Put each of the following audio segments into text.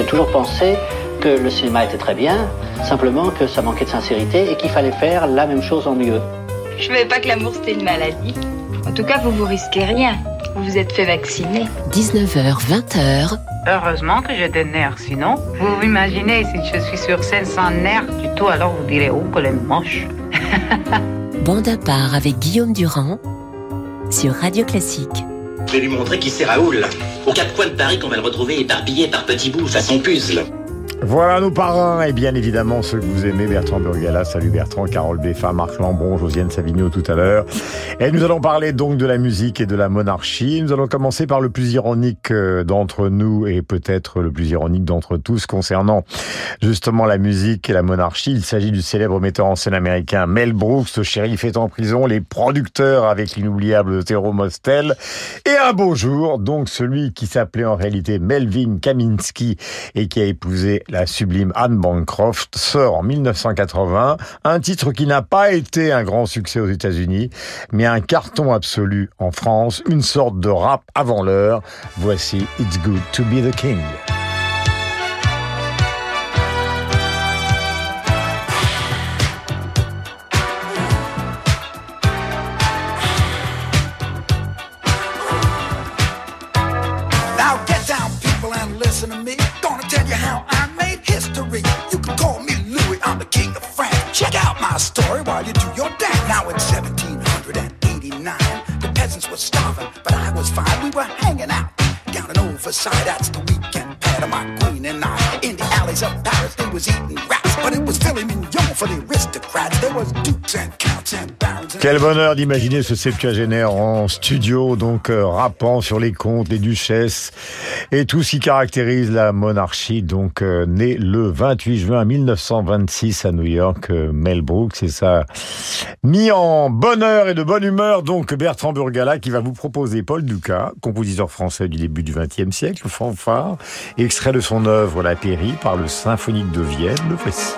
J'ai toujours pensé que le cinéma était très bien, simplement que ça manquait de sincérité et qu'il fallait faire la même chose en mieux. Je savais pas que l'amour c'était une maladie. En tout cas, vous vous risquez rien. Vous vous êtes fait vacciner. 19h, 20h. Heureusement que j'ai des nerfs, sinon, vous imaginez si je suis sur scène sans nerfs du tout, alors vous direz, oh, qu'elle est moche. Bande à part avec Guillaume Durand sur Radio Classique. Je vais lui montrer qui c'est Raoul. Aux quatre coins de Paris qu'on va le retrouver éparpillé par petits bouts façon puzzle. Voilà nos parrains et bien évidemment ceux que vous aimez, Bertrand Burgala, salut Bertrand, Carole Beffa, Marc Lambron, Josiane Savigno tout à l'heure. Et nous allons parler donc de la musique et de la monarchie. Nous allons commencer par le plus ironique euh, d'entre nous et peut-être le plus ironique d'entre tous concernant justement la musique et la monarchie. Il s'agit du célèbre metteur en scène américain Mel Brooks, ce shérif est en prison, les producteurs avec l'inoubliable Théro Mostel et un beau jour, donc celui qui s'appelait en réalité Melvin Kaminsky et qui a épousé la sublime Anne Bancroft, sort en 1980 un titre qui n'a pas été un grand succès aux États-Unis, mais un carton absolu en France, une sorte de rap avant l'heure. Voici It's Good to Be the King. Story while you do your dance. Now in 1789, the peasants were starving, but I was fine. We were hanging out Quel bonheur d'imaginer ce septuagénaire en studio, donc euh, rappant sur les contes, les duchesses et tout ce qui caractérise la monarchie. Donc euh, né le 28 juin 1926 à New York, euh, Mel Brooks et ça mis en bonheur et de bonne humeur. Donc Bertrand Burgala qui va vous proposer Paul Dukas, compositeur français du début du XXe siècle, fanfare, extrait de son œuvre La Péri par le Symphonique de Vienne. Le voici.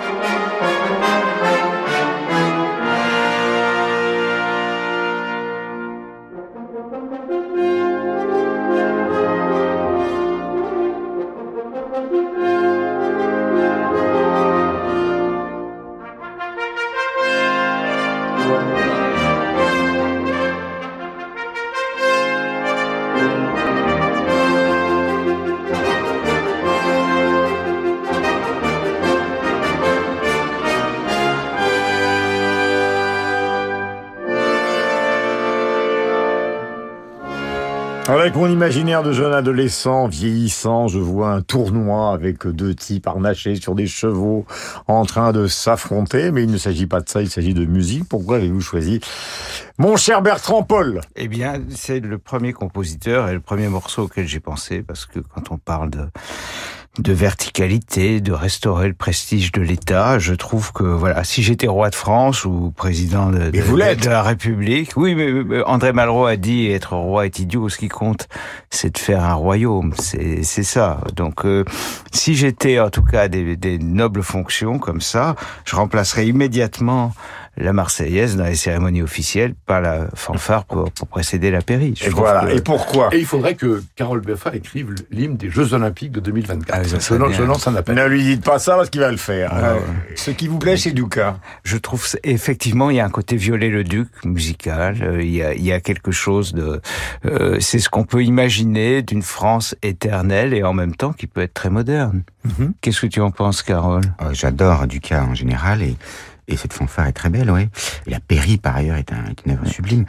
Avec mon imaginaire de jeune adolescent vieillissant, je vois un tournoi avec deux types harnachés sur des chevaux en train de s'affronter, mais il ne s'agit pas de ça, il s'agit de musique. Pourquoi avez-vous choisi mon cher Bertrand Paul? Eh bien, c'est le premier compositeur et le premier morceau auquel j'ai pensé, parce que quand on parle de de verticalité, de restaurer le prestige de l'État. Je trouve que voilà, si j'étais roi de France ou président de, de, vous l'êtes. de la République, oui, mais mais André Malraux a dit être roi est idiot. Ce qui compte, c'est de faire un royaume. C'est c'est ça. Donc, euh, si j'étais en tout cas des, des nobles fonctions comme ça, je remplacerais immédiatement la Marseillaise dans les cérémonies officielles par la fanfare pour, pour précéder la pairie. Et voilà. que- Et pourquoi Et il faudrait que Carole Beffa écrive l'hymne des Jeux Olympiques de 2024. Ah, ça je, lance un appel. Ne lui dites pas ça parce qu'il va le faire. Ah ouais. Ce qui vous plaît chez Dukas Je trouve effectivement il y a un côté violet le duc musical. euh, il y a il y a quelque chose de euh, c'est ce qu'on peut imaginer d'une France éternelle et en même temps qui peut être très moderne. Mhm. Qu'est-ce que tu en penses, Carole? Euh, J'adore Ducas en général et, et cette fanfare est très belle, ouais. Et la Péri, par ailleurs, est, un, est une œuvre sublime.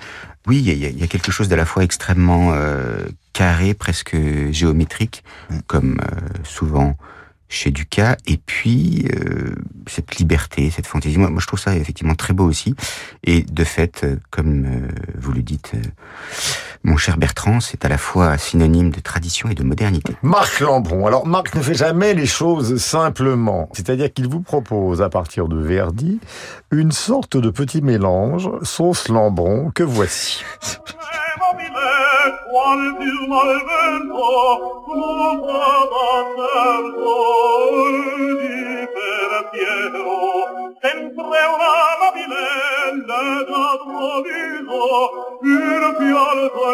Oui, il y a, il y a- il y a quelque chose d'à la fois extrêmement euh, carré, presque géométrique, comme euh, souvent chez Ducas, et puis euh, cette liberté, cette fantaisie. Moi, moi, je trouve ça effectivement très beau aussi. Et de fait, euh, comme euh, vous le dites, euh, mon cher Bertrand, c'est à la fois synonyme de tradition et de modernité. Marc Lambron. Alors Marc ne fait jamais les choses simplement. C'est-à-dire qu'il vous propose à partir de Verdi une sorte de petit mélange sauce Lambron que voici. Sempre una nobilella da troviso, il pianto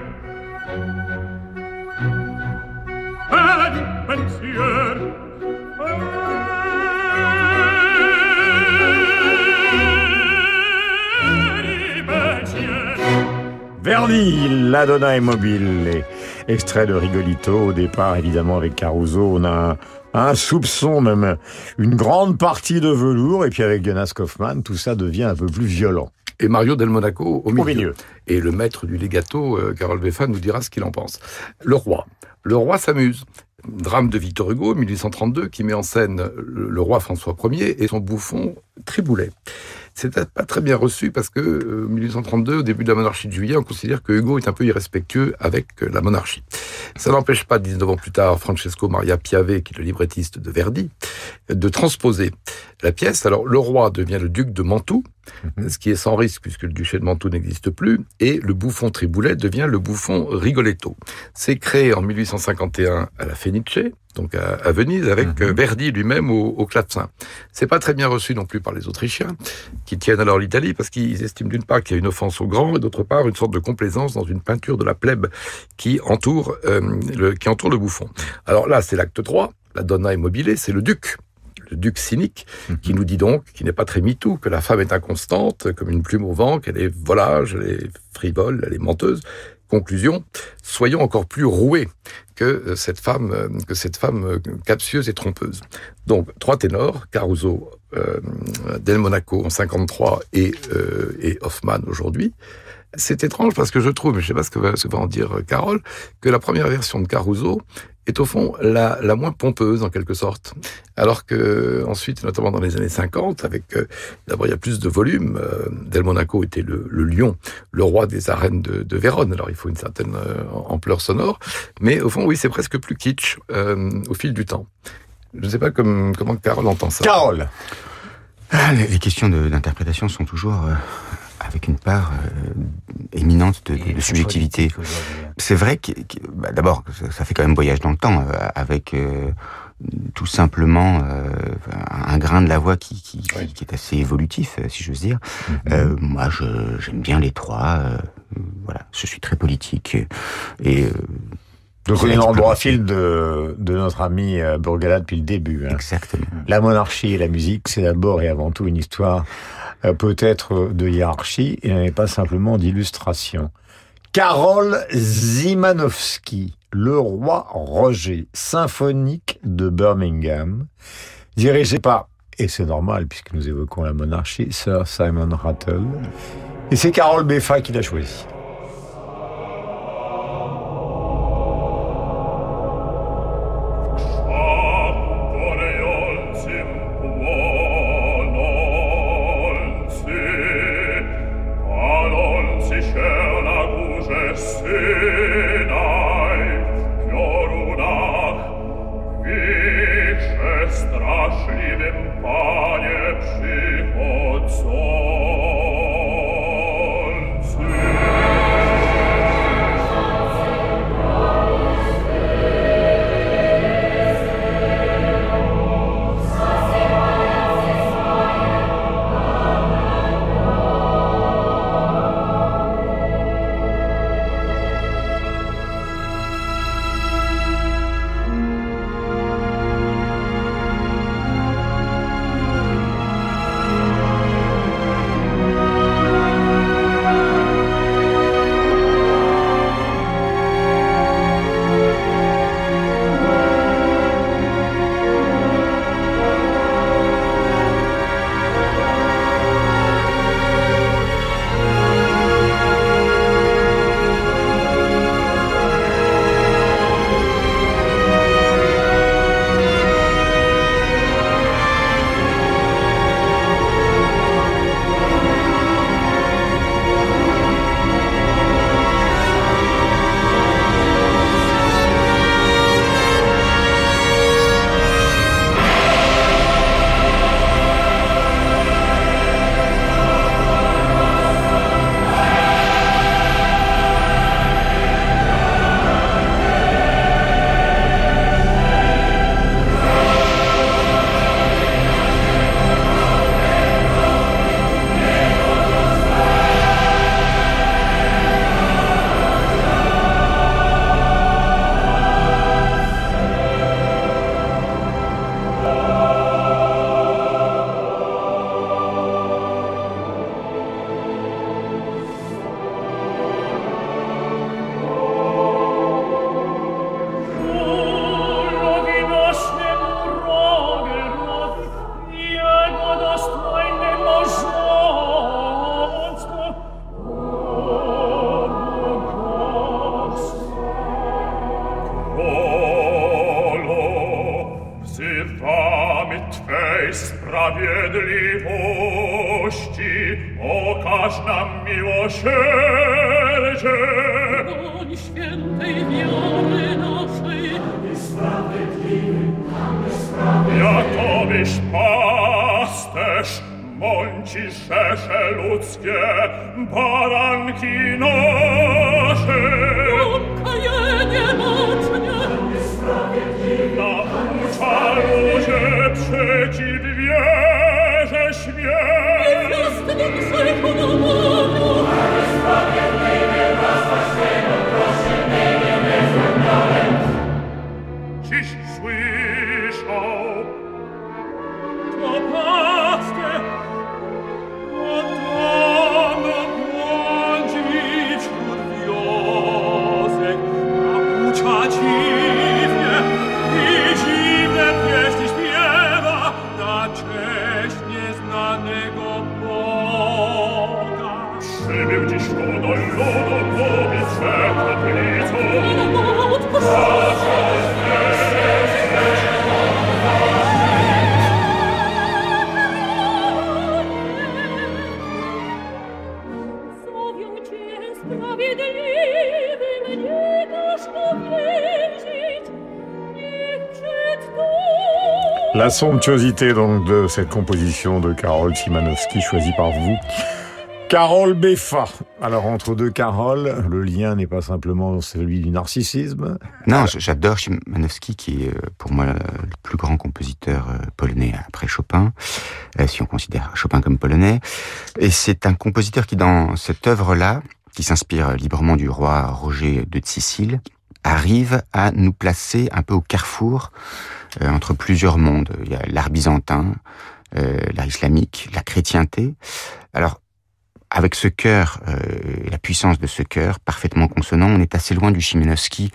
Verdi, la donna est mobile. Et extrait de Rigolito au départ, évidemment, avec Caruso. On a un, un soupçon, même une grande partie de velours. Et puis avec Jonas Kaufmann, tout ça devient un peu plus violent. Et Mario Del Monaco au milieu. milieu. Et le maître du legato, euh, Carole Beffa, nous dira ce qu'il en pense. Le roi. Le roi s'amuse. Drame de Victor Hugo, 1832, qui met en scène le, roi François Ier et son bouffon Triboulet. C'est peut-être pas très bien reçu parce que euh, 1832, au début de la monarchie de Juillet, on considère que Hugo est un peu irrespectueux avec euh, la monarchie. Ça n'empêche pas, 19 ans plus tard, Francesco Maria Piave, qui est le librettiste de Verdi, de transposer la pièce. Alors, le roi devient le duc de Mantoue, ce qui est sans risque puisque le duché de Mantoue n'existe plus, et le bouffon Triboulet devient le bouffon Rigoletto. C'est créé en 1851 à la Fenice, donc à, à Venise, avec euh, Verdi lui-même au, au clavecin. C'est pas très bien reçu non plus par les Autrichiens, qui tiennent alors l'Italie parce qu'ils estiment d'une part qu'il y a une offense au grand et d'autre part une sorte de complaisance dans une peinture de la plèbe qui entoure euh, le, qui entoure le bouffon. Alors là, c'est l'acte 3, la donna immobilée, c'est le duc le duc cynique, qui nous dit donc, qui n'est pas très mitou, que la femme est inconstante, comme une plume au vent, qu'elle est volage, elle est frivole, elle est menteuse. Conclusion, soyons encore plus roués que euh, cette femme, euh, que cette femme euh, captieuse et trompeuse. Donc, trois ténors, Caruso, euh, Del Monaco en 53 et, euh, et Hoffman aujourd'hui. C'est étrange parce que je trouve, mais je sais pas ce que va, que en dire euh, Carole, que la première version de Caruso est au fond la, la moins pompeuse en quelque sorte. Alors que ensuite, notamment dans les années 50, avec euh, d'abord il y a plus de volume, euh, Del Monaco était le, le lion, le roi des arènes de, de Vérone. Alors il faut une certaine euh, ampleur sonore, mais au fond oui c'est presque plus kitsch au fil du temps. Je ne sais pas comme, comment Carole entend ça. Carole Ah, les, questions d'interprétation sont toujours avec une part euh, éminente de, de- de subjectivité. C'est vrai que, que- bah, d'abord, ça, fait quand même voyage dans le temps, euh, avec euh, tout simplement euh, un grain de la voix qui, qui, qui- qui est assez évolutif, euh, si j'ose dire. Euh, moi, j'aime bien les trois. euh, voilà, je suis très politique et euh, Donc on est dans le droit fil de, de notre ami euh, Burgala depuis le début. hein. Exactement. La monarchie et la musique, c'est d'abord et avant tout une histoire euh, peut-être de hiérarchie et pas simplement d'illustration. Karol Zimanowski, le roi Roger, symphonique de Birmingham, dirigé par, et c'est normal puisque nous évoquons la monarchie, Sir Simon Rattle. Et c'est Carole Beffa qui l'a choisi. память Твоей справедливости окаж нам милосердие. Огонь святой веры нашей, Исправедливый нам исправедливый. Яковишь пастешь, Мончишеше людские баранки наши. pace ci diviese sviene. Il somptuosité donc de cette composition de Karol Szymanowski choisie par vous. Carole Beffa. Alors entre deux Carole, le lien n'est pas simplement celui du narcissisme. Non, j'adore Szymanowski, qui est euh, pour moi le plus grand compositeur euh, polonais après Chopin, euh, si on considère Chopin comme polonais. Et c'est un compositeur qui, dans cette œuvre-là, qui s'inspire librement du roi Roger de Sicile, arrive à nous placer un peu au carrefour euh, entre plusieurs mondes. Il y a l'art byzantin, euh, l'art islamique, la chrétienté. Alors, avec ce cœur, euh, la puissance de ce cœur parfaitement consonant, on est assez loin du Chimenovski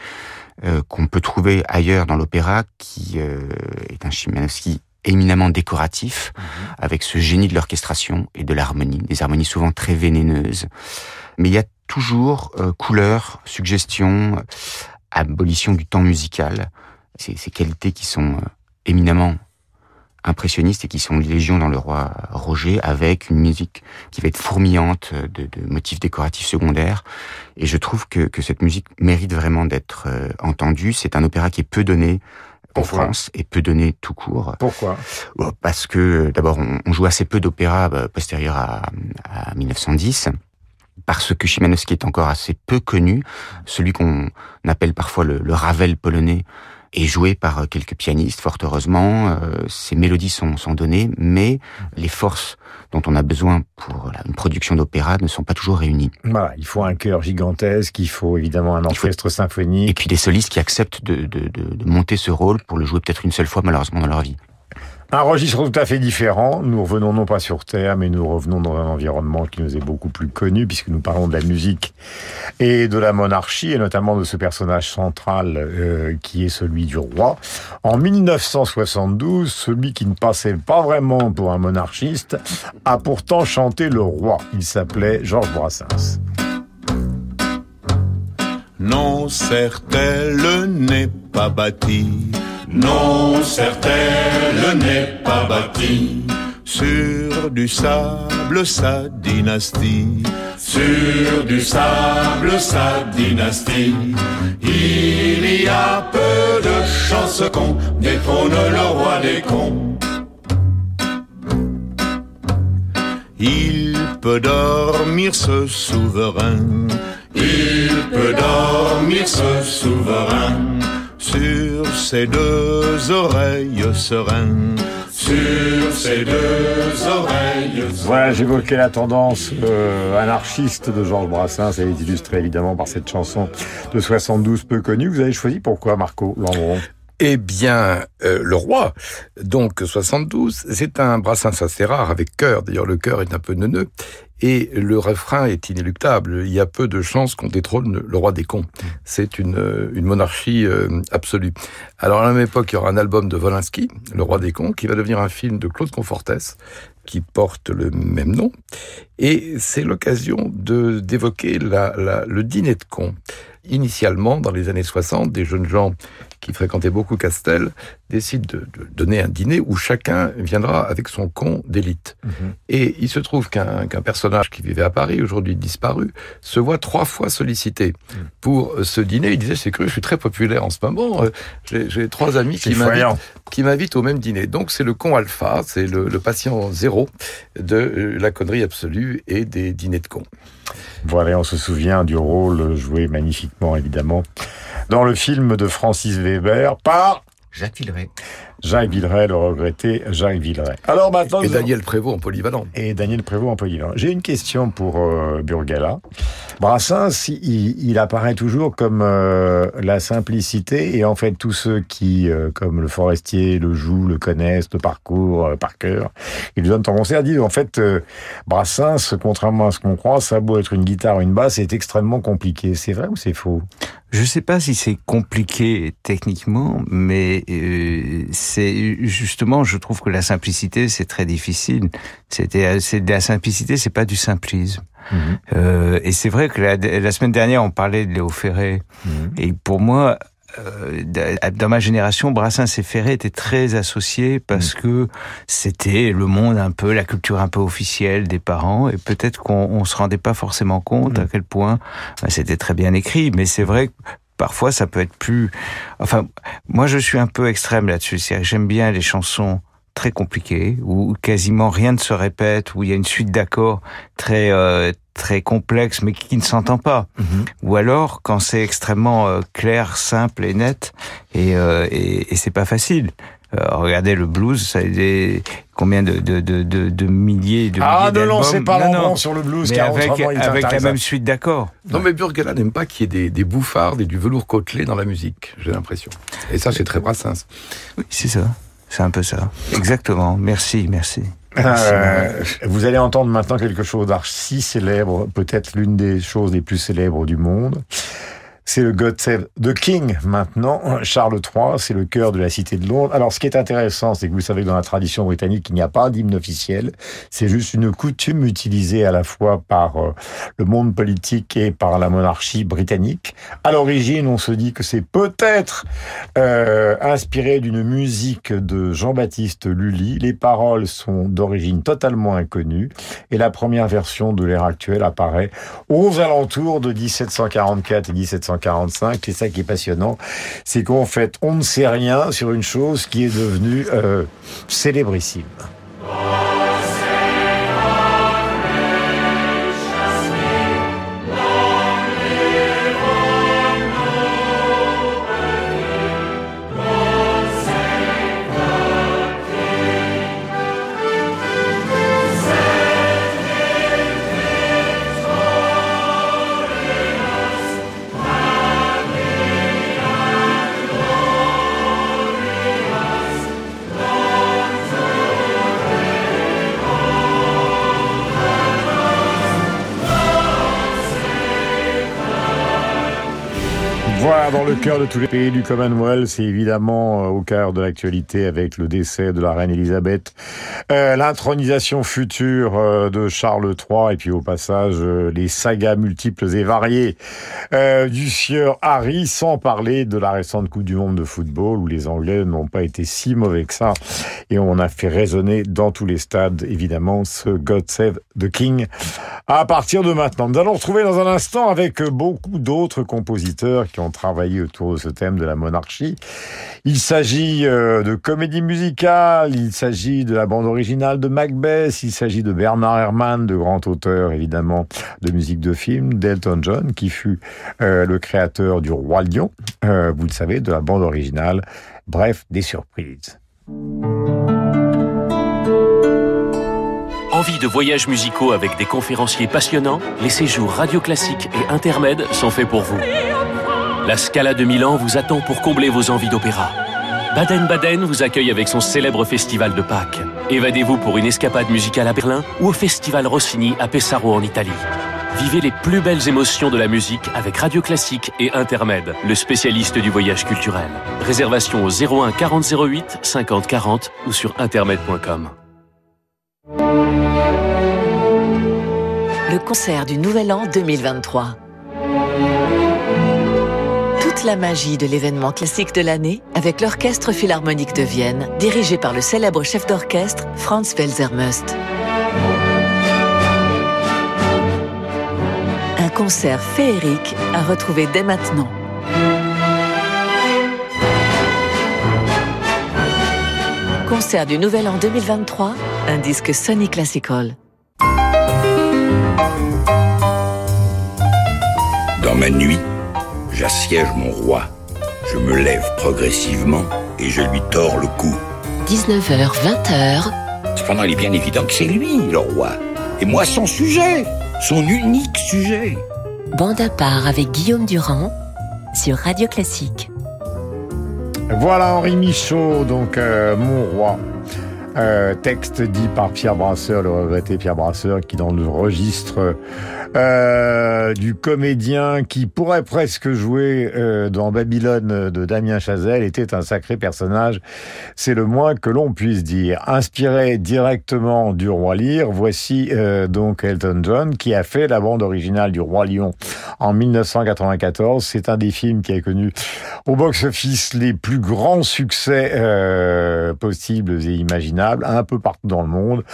euh, qu'on peut trouver ailleurs dans l'opéra, qui euh, est un Chimenovski éminemment décoratif, avec ce génie de l'orchestration et de l'harmonie, des harmonies souvent très vénéneuses. Mais il y a toujours euh, couleur, suggestion, abolition du temps musical, ces, ces qualités qui sont euh, éminemment impressionnistes et qui sont légion dans le roi Roger avec une musique qui va être fourmillante de, de motifs décoratifs secondaires. Et je trouve que, que cette musique mérite vraiment d'être euh, entendue. C'est un opéra qui est peu donné en France et peu donné tout court. Pourquoi? Bon, parce que euh, d'abord on, on joue assez peu d'opéras euh, postérieurs à, à 1910 parce que Szymanowski est encore assez peu connu, celui qu'on appelle parfois le, le Ravel polonais est joué par euh, quelques pianistes, fort heureusement. Euh, ces mélodies sont, sont données, mais les forces dont on a besoin pour une production d'opéra ne sont pas toujours réunies. Voilà, il faut un chœur gigantesque, il faut évidemment un orchestre symphonique. Et puis des solistes qui acceptent de, de, de, de monter ce rôle pour le jouer peut-être une seule fois malheureusement dans leur vie. Un registre tout à fait différent. Nous revenons non pas sur Terre, mais nous revenons dans un environnement qui nous est beaucoup plus connu, puisque nous parlons de la musique et de la monarchie, et notamment de ce personnage central euh, qui est celui du roi. En 1972, celui qui ne passait pas vraiment pour un monarchiste a pourtant chanté le roi. Il s'appelait Georges Brassens. Non, certelle n'est pas bâtie. Non, certelle n'est pas bâtie. Sur du sable, sa dynastie. Sur du sable, sa dynastie. Il y a peu de chances qu'on détrône le roi des cons. Il peut dormir ce souverain. Il peut dormir ce souverain sur ses deux oreilles sereines. Sur ses deux oreilles Voilà, j'évoquais la tendance euh, anarchiste de Georges Brassens. Elle est évidemment par cette chanson de 72 peu connue. Vous avez choisi pourquoi, Marco Lambron Eh bien, euh, le roi, donc 72, c'est un Brassens assez rare avec cœur. D'ailleurs, le cœur est un peu neuneux. Et le refrain est inéluctable. Il y a peu de chances qu'on détrône le roi des cons. C'est une, euh, une monarchie euh, absolue. Alors, à la même époque, il y aura un album de Volinsky, Le roi des cons, qui va devenir un film de Claude Confortès, qui porte le même nom. Et c'est l'occasion d'évoquer le dîner de cons. Initialement, dans les années 60, des jeunes gens qui fréquentaient beaucoup Castel décide de, de donner un dîner où chacun viendra avec son con d'élite. Et il se trouve qu'un personnage qui vivait à Paris, aujourd'hui disparu, se voit trois fois sollicité pour euh, ce dîner. Il disait, c'est cru, je suis très populaire en ce moment. euh, J'ai trois amis m'invitent qui m'invitent au même dîner. Donc c'est le con alpha, c'est le, le patient zéro de euh, la connerie absolue et des dîners de cons. Voilà, on se souvient du rôle joué magnifiquement, évidemment, dans le film de Francis Weber par Jacques Villeray. Jacques Villeray, le regretté Jacques Villeray. Alors maintenant, Et Daniel Prévost en polyvalent. et Daniel Prévost en polyvalent. J'ai une question pour euh, Burgala. Brassens, il, il apparaît toujours comme euh, la simplicité et en fait tous ceux qui, euh, comme le forestier, le jouent, le connaissent, le parcours euh, par cœur, ils lui donnent en concert, disent en fait euh, Brassens, contrairement à ce qu'on croit, ça a beau être une guitare, une basse, c'est extrêmement compliqué. C'est vrai ou c'est faux? Je sais pas si c'est compliqué techniquement, mais euh, c'est justement, je trouve que la simplicité c'est très difficile. C'était, c'est de la simplicité, c'est pas du simplisme. Euh, et c'est vrai que la, la semaine dernière on parlait de Léo Ferré, et pour moi. euh, dans ma génération, Brassens et Ferré étaient très associés parce que c'était le monde un peu, la culture un peu officielle des parents, et peut-être qu'on on se rendait pas forcément compte à quel point ben, c'était très bien écrit. Mais c'est vrai que parfois ça peut être plus. Enfin, moi je suis un peu extrême là-dessus. J'aime bien les chansons très compliquées où quasiment rien ne se répète, où il y a une suite d'accords très euh, très complexe mais qui ne s'entend pas. Ou alors quand c'est extrêmement euh, clair, simple et net et euh, et, et c'est pas facile. Euh, regardez le blues, ça a des combien de de de de, de milliers de Ah, milliers ne lancez d'albums. pas Non, l'embrun non. sur le blues, Mais car avec, avec la même suite d'accords. Non, mais Burgala n'aime pas qu'il y ait des, des bouffardes et du velours côtelé dans la musique, j'ai l'impression. Et ça, c'est très Brassens. Oui, c'est ça. C'est un peu ça. Exactement. Merci, merci. Euh, vous allez entendre maintenant quelque chose d'archi célèbre, peut-être l'une des choses les plus célèbres du monde. C'est le God Save the King maintenant. Charles III, c'est le cœur de la cité de Londres. Alors, ce qui est intéressant, c'est que vous savez que dans la tradition britannique, il n'y a pas d'hymne officiel. C'est juste une coutume utilisée à la fois par euh, le monde politique et par la monarchie britannique. À l'origine, on se dit que c'est peut-être euh, inspiré d'une musique de Jean-Baptiste Lully. Les paroles sont d'origine totalement inconnue et la première version de l'ère actuelle apparaît aux alentours de 1744 et 1745. C'est ça qui est passionnant, c'est qu'en fait, on ne sait rien sur une chose qui est devenue euh, célébrissime. Cœur de tous les pays du Commonwealth, c'est évidemment euh, au cœur de l'actualité avec le décès de la reine Elisabeth, euh, l'intronisation future euh, de Charles III et puis au passage les sagas multiples et variées du sieur Harry, sans parler de la récente Coupe du Monde de football où les Anglais n'ont pas été si mauvais que ça et on a fait résonner dans tous les stades évidemment ce God Save the King à partir de maintenant. Nous allons retrouver dans un instant avec beaucoup d'autres compositeurs qui ont travaillé autour de ce thème de la monarchie. Il s'agit euh, de comédie musicale, il s'agit de la bande originale de Macbeth, il s'agit de Bernard Herrmann, de grand auteur évidemment de musique de film, d'Elton John, qui fut euh, le créateur du Roi Lion, euh, vous le savez, de la bande originale. Bref, des surprises. Envie de voyages musicaux avec des conférenciers passionnants? Les séjours radio classiques et intermèdes sont faits pour vous. La Scala de Milan vous attend pour combler vos envies d'opéra. Baden-Baden vous accueille avec son célèbre festival de Pâques. Évadez-vous pour une escapade musicale à Berlin ou au festival Rossini à Pesaro en Italie. Vivez les plus belles émotions de la musique avec Radio Classique et Intermède, le spécialiste du voyage culturel. Réservation au 01 40 08 50 40 ou sur intermed.com. Le concert du Nouvel An 2023. Toute la magie de l'événement classique de l'année avec l'Orchestre Philharmonique de Vienne, dirigé par le célèbre chef d'orchestre Franz Welser-Möst. Un concert féerique à retrouver dès maintenant. Concert du Nouvel An 2023, un disque Sony Classical. Dans ma nuit, j'assiège mon roi. Je me lève progressivement et je lui tords le cou. 19h, 20h. Cependant, il est bien évident que c'est lui, le roi. Et moi, son sujet. Son unique sujet. Bande à part avec Guillaume Durand sur Radio Classique. Voilà Henri Michaud, donc euh, Mon Roi. Texte dit par Pierre Brasseur, le regretté Pierre Brasseur, qui dans le registre euh, du comédien qui pourrait presque jouer euh, dans Babylone de Damien Chazelle était un sacré personnage. C'est le moins que l'on puisse dire. Inspiré directement du Roi Lear, voici euh, donc Elton John qui a fait la bande originale du Roi Lion en 1994. C'est un des films qui a connu au box-office les plus grands succès possibles et imaginables, un peu partout dans le monde.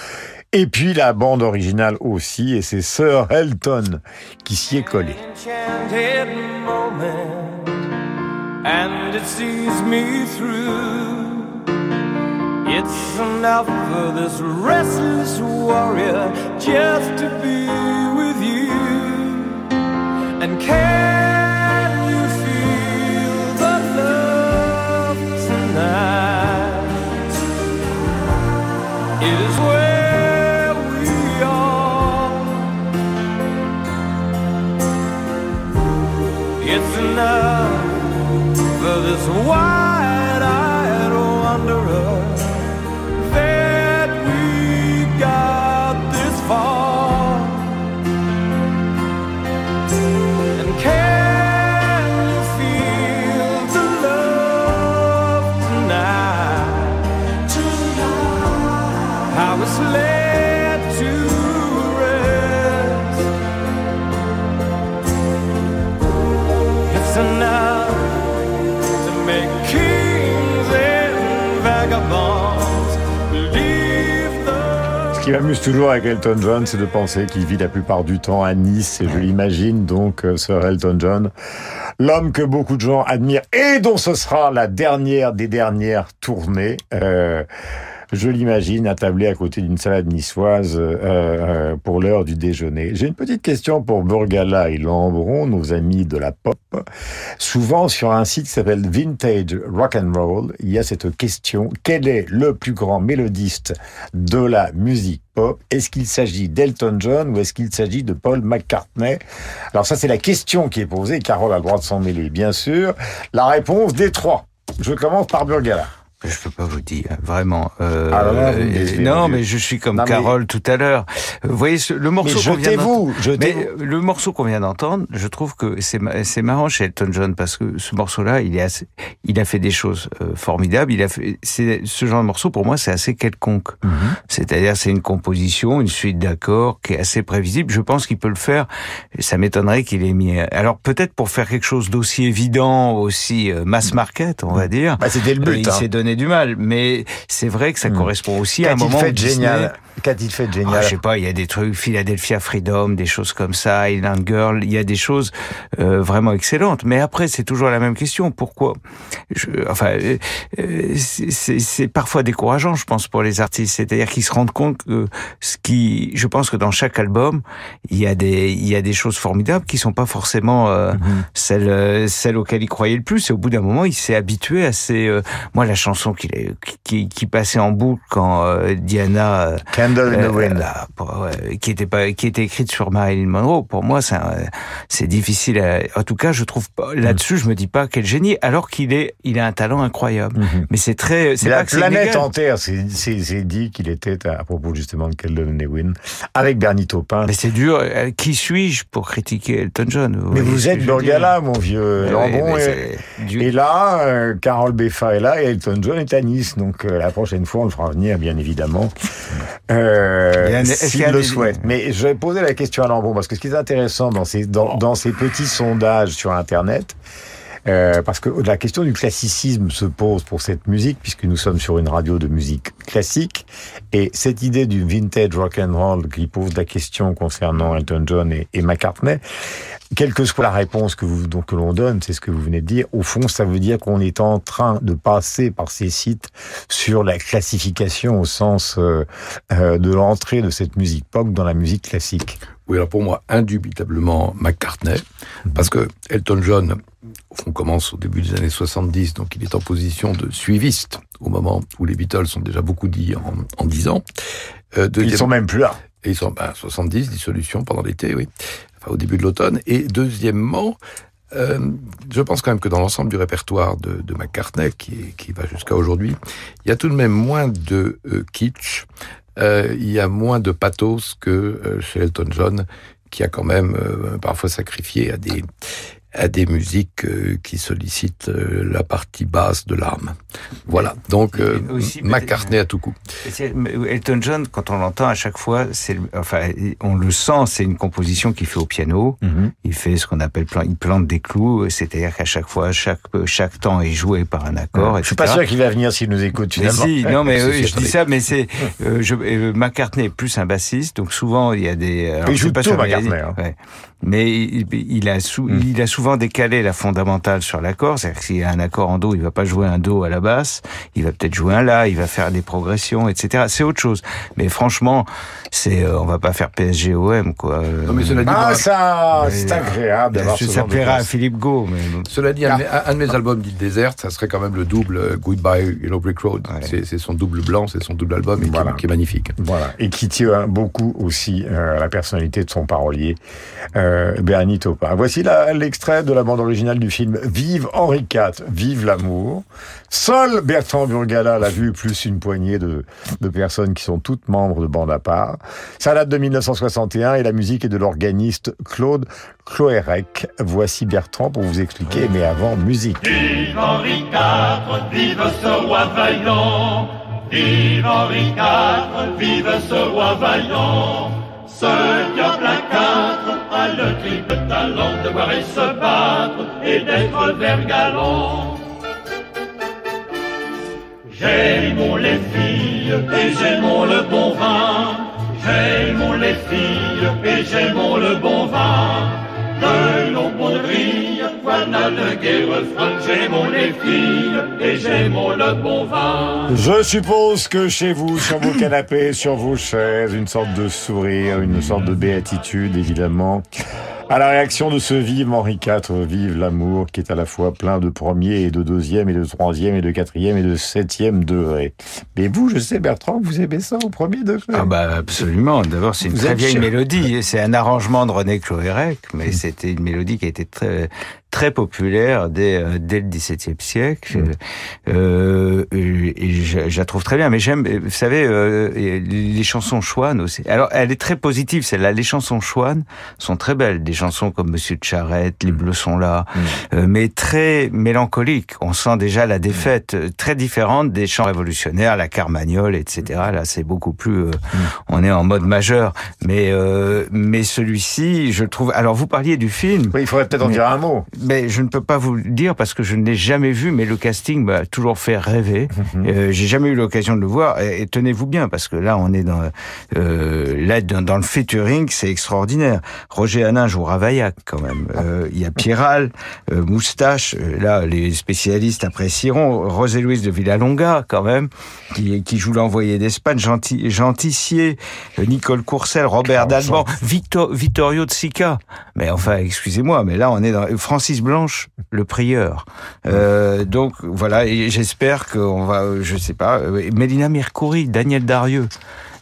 Et puis la bande originale aussi, et c'est Sir Elton qui s'y est collé. It's enough for this restless warrior just to be with you. And can you feel the love tonight? It is where we are. It's enough for this wide-eyed qui m'amuse toujours avec Elton John, c'est de penser qu'il vit la plupart du temps à Nice, et je l'imagine donc, euh, Sir Elton John, l'homme que beaucoup de gens admirent et dont ce sera la dernière des dernières tournées. Euh, je l'imagine attablé à côté d'une salade niçoise euh, euh, pour l'heure du déjeuner. J'ai une petite question pour Burgala et Lambron, nos amis de la pop. Souvent sur un site qui s'appelle Vintage Rock and Roll, il y a cette question quel est le plus grand mélodiste de la musique pop? Est-ce qu'il s'agit d'Elton John ou est-ce qu'il s'agit de Paul McCartney? Alors ça c'est la question qui est posée. Carole a le droit de s'en mêler, bien sûr. La réponse des trois. Je commence par Burgala. Je peux pas vous dire, vraiment. Euh, Ah là euh, non, Dieu. mais je suis comme Non, mais- Carole tout à l'heure. Euh, Vous voyez, ce- le morceau qu'on vient d'entendre- mais le morceau qu'on vient d'entendre, je trouve que c'est c'est marrant chez Elton John parce que ce morceau-là, il est assez, il a fait des choses euh, formidables. Il a fait, c'est ce genre de morceau pour moi, c'est assez quelconque. Mhm. C'est-à-dire, c'est une composition, une suite d'accords qui est assez prévisible. Je pense qu'il peut le faire. Ça m'étonnerait qu'il ait mis. Alors peut-être pour faire quelque chose d'aussi évident, aussi euh, mass market, on va dire. Bah, c'était le but, euh, il hein. s'est donné du mal, mais c'est vrai que ça correspond aussi à un moment génial Qu'a-t-il fait de génial ah, je sais pas, il y a des trucs, Philadelphia Freedom, des choses comme ça, Island Girl, il y a des choses euh, vraiment excellentes. Mais après, c'est toujours la même question. Pourquoi? Je, Enfin, euh, c'est- parfois décourageant, je pense, pour les artistes. C'est-à-dire qu'ils se rendent compte que ce qui, je pense que dans chaque album, il y a des, il y a des choses formidables qui sont pas forcément euh, celles, euh, celles auxquelles il croyait le plus. Et au bout d'un moment, il s'est habitué à ces. euh, moi, la chanson qu'il qui, qui passait en boucle quand euh, Diana Candle in the Wind. ouais, qui était pas, qui était écrite sur Marilyn Monroe. Pour moi, c'est, c'est difficile. À, en tout cas, je trouve pas là-dessus, je me dis pas quel génie, alors qu'il est, il a un talent incroyable. Mais c'est très, c'est Mais pas la que c'est planète s'est s'est- s'est dit qu'il était, à propos justement de Keldon Lewin, avec Bernie Taupin. Mais c'est dur. Euh, Qui suis-je pour critiquer Elton John Mais vous ce que êtes dire mon vieux Mais mais c'est et là, euh, Carole Beffa est là et Elton John est à Nice. Donc euh, la prochaine fois, on le fera venir, bien évidemment, euh, s'il a le souhaite. Mais je vais poser la question à Lambron, parce que ce qui est intéressant dans ces, dans, dans ces petits sondages sur Internet, Euh, parce que la question du classicisme se pose pour cette musique, puisque nous sommes sur une radio de musique classique. Et cette idée du vintage rock and roll qui pose la question concernant Elton John et, et McCartney, quelle que soit la réponse que, vous, donc, que l'on donne, c'est ce que vous venez de dire, au fond, ça veut dire qu'on est en train de passer par ces sites sur la classification au sens euh, euh, de l'entrée de cette musique pop dans la musique classique. Oui, alors pour moi, indubitablement McCartney, parce que Elton John, on commence au début des années 70, donc il est en position de suiviste au moment où les Beatles sont déjà beaucoup dit en, en 10 ans. Euh, ils sont même plus là. Et ils sont ben, 70, dissolution pendant l'été, oui, au début de l'automne. Et deuxièmement, euh, je pense quand même que dans l'ensemble du répertoire de, McCartney, qui, va jusqu'à aujourd'hui, il y a tout de même moins de euh, kitsch, euh, il y a moins de pathos que chez Elton John, qui a quand même parfois sacrifié à des à des musiques euh, qui sollicitent euh, la partie basse de l'âme. Voilà. Donc euh, aussi, McCartney à tout coup. Elton John, quand on l'entend à chaque fois, c'est, enfin, on le sent, c'est une composition qu'il fait au piano. Il fait ce qu'on appelle, plan- il plante des clous, c'est-à-dire qu'à chaque fois, chaque chaque temps est joué par un accord. Je suis pas sûr qu'il va venir s'il nous écoute Mais finalement. si, non, mais oui, je dis ça, mais c'est euh, je, euh, McCartney est plus un bassiste, donc souvent il y a des. alors, Il joue pas tout, McCartney, hein. ouais. Mais il, il a sou- il a souvent décalé la fondamentale sur l'accord, c'est-à-dire que s'il y a un accord en do, il va pas jouer un do à la basse, il va peut-être jouer un la, il va faire des progressions, etc. C'est autre chose. Mais franchement, c'est, euh, on va pas faire PSG OM quoi. Non, mais cela dit, Ah, ça, Mais, c'est euh, agréable d'avoir ce ça plaira à. Philippe Gau, mais Cela dit, un, de mes- un de mes albums d'Île Déserte, ça serait quand même le double euh, Goodbye Yellow Brick Road. C'est- C'est son double blanc, c'est son double album et qui- qui, est magnifique. Voilà, et qui tient beaucoup aussi euh, à la personnalité de son parolier, euh, Bernie Taupin. Voici la- de la bande originale du film Vive Henri IV, Vive l'amour. Seul Bertrand Burgala l'a vu, plus une poignée de, de personnes qui sont toutes membres de bande à part. Ça date de 1961 et la musique est de l'organiste Claude Cloérec. Voici Bertrand pour vous expliquer, mais avant, musique. Vive Henri IV, vive ce roi vaillant. Vive Henri IV, vive ce roi vaillant. Ce le triple talent de voir et se battre et d'être vert galant. J'aime les filles et j'aime le bon vin. J'aime les filles et j'aime le bon vin. De Je suppose que chez vous, sur vos canapés, sur vos chaises, une sorte de sourire, une sorte de béatitude, évidemment. À la réaction de ce vive Henri IV, vive l'amour, qui est à la fois plein de premier et de deuxième et de troisième et de quatrième et de septième degré. Mais vous, je sais, Bertrand, vous aimez ça au premier degré? Ah bah absolument. D'abord, c'est une Vous très vieille cher. mélodie. C'est un arrangement de René Cloérec, mais c'était une mélodie qui a été très très populaire dès euh, dès le XVIIe siècle. Euh, et je, je la trouve très bien. Mais j'aime, vous savez, euh, les chansons chouanes aussi. Alors, elle est très positive celle-là. Les chansons chouanes sont très belles. Des chansons comme Monsieur de Charette, Les Bleus sont là, euh, mais très mélancoliques. On sent déjà la défaite, euh, très différente des chants révolutionnaires, la Carmagnole, etc. Là, c'est beaucoup plus. euh, On est en mode majeur. Mais euh, mais celui-ci, je trouve. Alors, vous parliez du film. Oui, il faudrait peut-être en dire un mot. mais je ne peux pas vous le dire parce que je ne l'ai jamais vu, mais le casting m'a toujours fait rêver. Mhm. Euh, J'ai jamais eu l'occasion de le voir. Et, et tenez-vous bien parce que là, on est dans euh, là dans, dans le featuring, c'est extraordinaire. Roger Hanin joue Ravaillac quand même. Euh, Il y a Piral, euh, Moustache. euh, là, les spécialistes apprécieront. Rosé Louise de Villalonga quand même, qui, qui joue l'envoyé d'Espagne. Gentil, Genticier, euh, Nicole Courcelle, Robert Dalban, Victor, Vittorio de Sica. Mais enfin, excusez-moi, mais là, on est dans Francis Blanche, le prieur. Euh, donc voilà, et j'espère qu'on va, je sais pas, Mélina Mercouri, Daniel Darieux.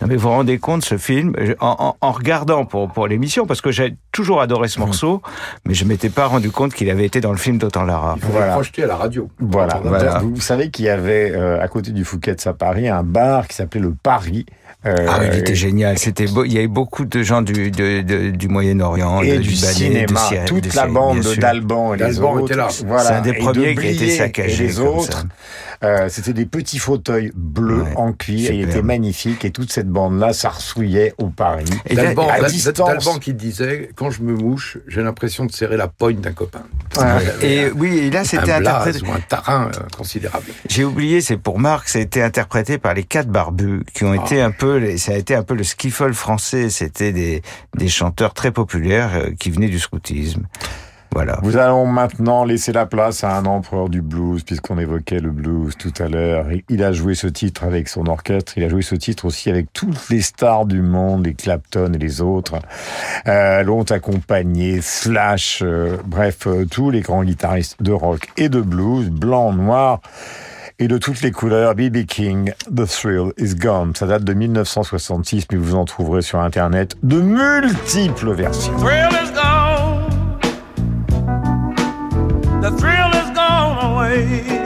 Non mais vous vous rendez compte ce film en, en- en regardant pour pour l'émission parce que j'ai toujours adoré ce morceau, mais je m'étais pas rendu compte qu'il avait été dans le film d'Autant Lara. Il faudrait le projeter à la radio. Voilà. Voilà. Vous savez qu'il y avait euh, à côté du Fouquet's à Paris un bar qui s'appelait le Paris. Euh, Ah, il était génial. C'était beau. Il y avait beaucoup de gens du de, de- du Moyen-Orient, et de- du, Libanais, cinéma, toute la bande d'Alban et les D'Alban autres. était là. Voilà. C'est un des Et de premiers qui a été saccagé Et les comme autres ça. Euh, C'était des petits fauteuils bleus en cuir. Il était magnifique et toute cette bande-là s'arsouillait au Paris. D'Alban à distance. Dalban qui disait quand je me mouche, j'ai l'impression de serrer la poigne d'un copain. Et oui, et là, c'était interprété- ou un tarin euh, considérable. J'ai oublié, c'est pour Marc, ça a été interprété par les quatre barbus, qui ont été un peu, les- ça a été un peu le skiffle français. C'était des, des chanteurs très populaires euh, qui venaient du scoutisme. Voilà. Vous allons maintenant laisser la place à un empereur du blues, puisqu'on évoquait le blues tout à l'heure. Il a joué ce titre avec son orchestre, il a joué ce titre aussi avec toutes les stars du monde, les Clapton et les autres. Euh, L'ont accompagné, Slash, euh, bref, euh, tous les grands guitaristes de rock et de blues, blanc, noir, et de toutes les couleurs. B.B. King, The Thrill is Gone. Ça date de 1966, mais vous en trouverez sur Internet de multiples versions. The thrill is gone away.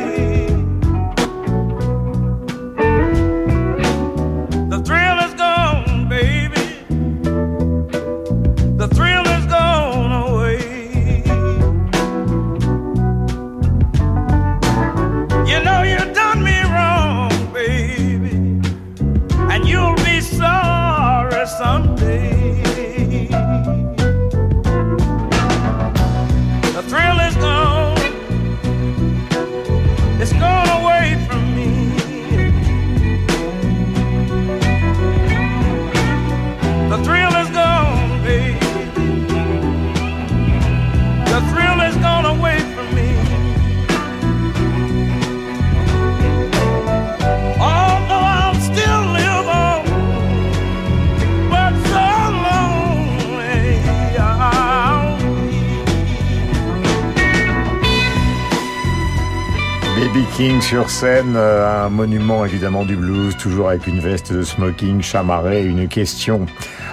Sur scène, euh, un monument évidemment du blues, toujours avec une veste de smoking, chamarré, et une question.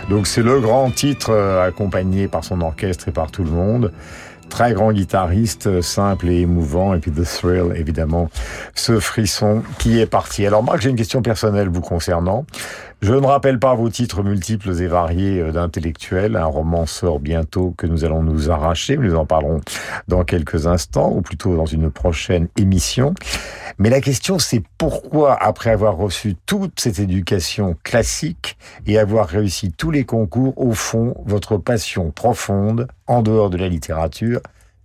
Donc c'est le grand titre euh, accompagné par son orchestre et par tout le monde. Très grand guitariste, euh, simple et émouvant, et puis The Thrill, évidemment, ce frisson qui est parti. Alors Marc, j'ai une question personnelle vous concernant. Je ne rappelle pas vos titres multiples et variés euh, d'intellectuels. Un roman sort bientôt que nous allons nous arracher. Nous en parlerons dans quelques instants, ou plutôt dans une prochaine émission. Mais la question, c'est pourquoi, après avoir reçu toute cette éducation classique et avoir réussi tous les concours, au fond, votre passion profonde, en dehors de la littérature,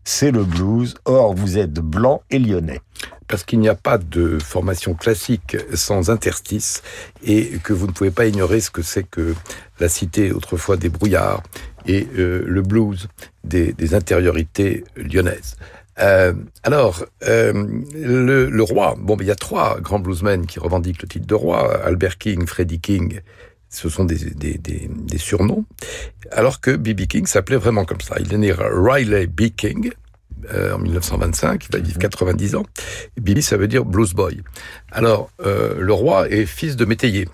c'est le blues. Or, vous êtes blanc et lyonnais. Parce qu'il n'y a pas de formation classique sans interstice et que vous ne pouvez pas ignorer ce que c'est que la cité autrefois des brouillards et euh, le blues des, des intériorités lyonnaises. Euh, alors, euh, le, le roi, bon, mais il y a trois grands bluesmen qui revendiquent le titre de roi, Albert King, Freddie King, ce sont des, des, des, des surnoms, alors que B.B. King s'appelait vraiment comme ça. Il est né Riley B. King, euh, en 1925, il va vivre 90 ans. Et Bibi, ça veut dire blues boy. Alors, euh, le roi est fils de métayer.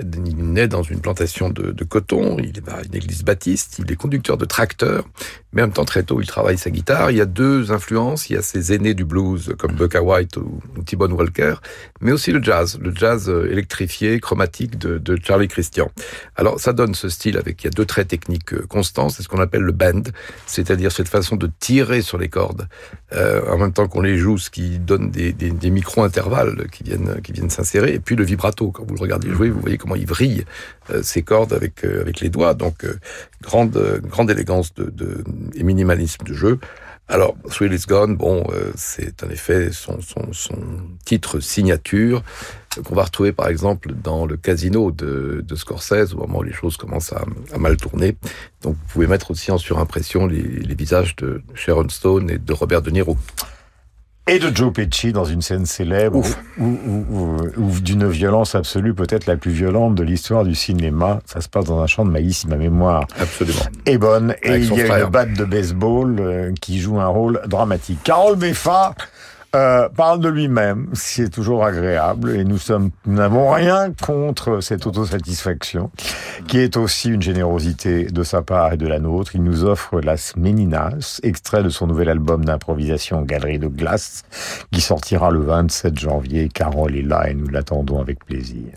Il naît dans une plantation de, coton, il va à une église baptiste, il est conducteur de tracteur, mais en même temps, très tôt, il travaille sa guitare. Il y a deux influences, il y a ses aînés du blues, comme Bucka White ou, ou Walker, mais aussi le jazz, le jazz euh, électrifié, chromatique de, Charlie Christian. Alors, ça donne ce style avec, il y a deux traits techniques euh, constants, c'est ce qu'on appelle le bend, c'est-à-dire cette façon de tirer sur les cordes, euh, en même temps qu'on les joue, ce qui donne des micro-intervalles qui viennent, qui viennent s'insérer, et puis le vibrato, quand vous le regardez jouer, vous voyez comment il vrille euh, ses cordes avec, euh, avec les doigts, donc euh, grande, grande élégance de, de, et minimalisme de jeu. Alors, Thrill is Gone, bon, c'est en effet son, son, son titre signature qu'on va retrouver par exemple dans le casino de, de Scorsese au moment où les choses commencent à, à mal tourner. Donc, vous pouvez mettre aussi en surimpression les, les visages de Sharon Stone et de Robert De Niro. Et de Joe Pesci dans une scène célèbre ou, ou- ou- ou d'une violence absolue, peut-être la plus violente de l'histoire du cinéma. Ça se passe dans un champ de maïs, si ma mémoire Absolument. est bonne. Et il y a frère. une batte de baseball euh, qui joue un rôle dramatique. Carole Beffa euh, parle de lui-même, c'est toujours agréable, et nous sommes, nous n'avons rien contre cette autosatisfaction, qui est aussi une générosité de sa part et de la nôtre. Il nous offre Las Meninas, extrait de son nouvel album d'improvisation Galerie de glace, qui sortira le 27 janvier. Carole est là et nous l'attendons avec plaisir.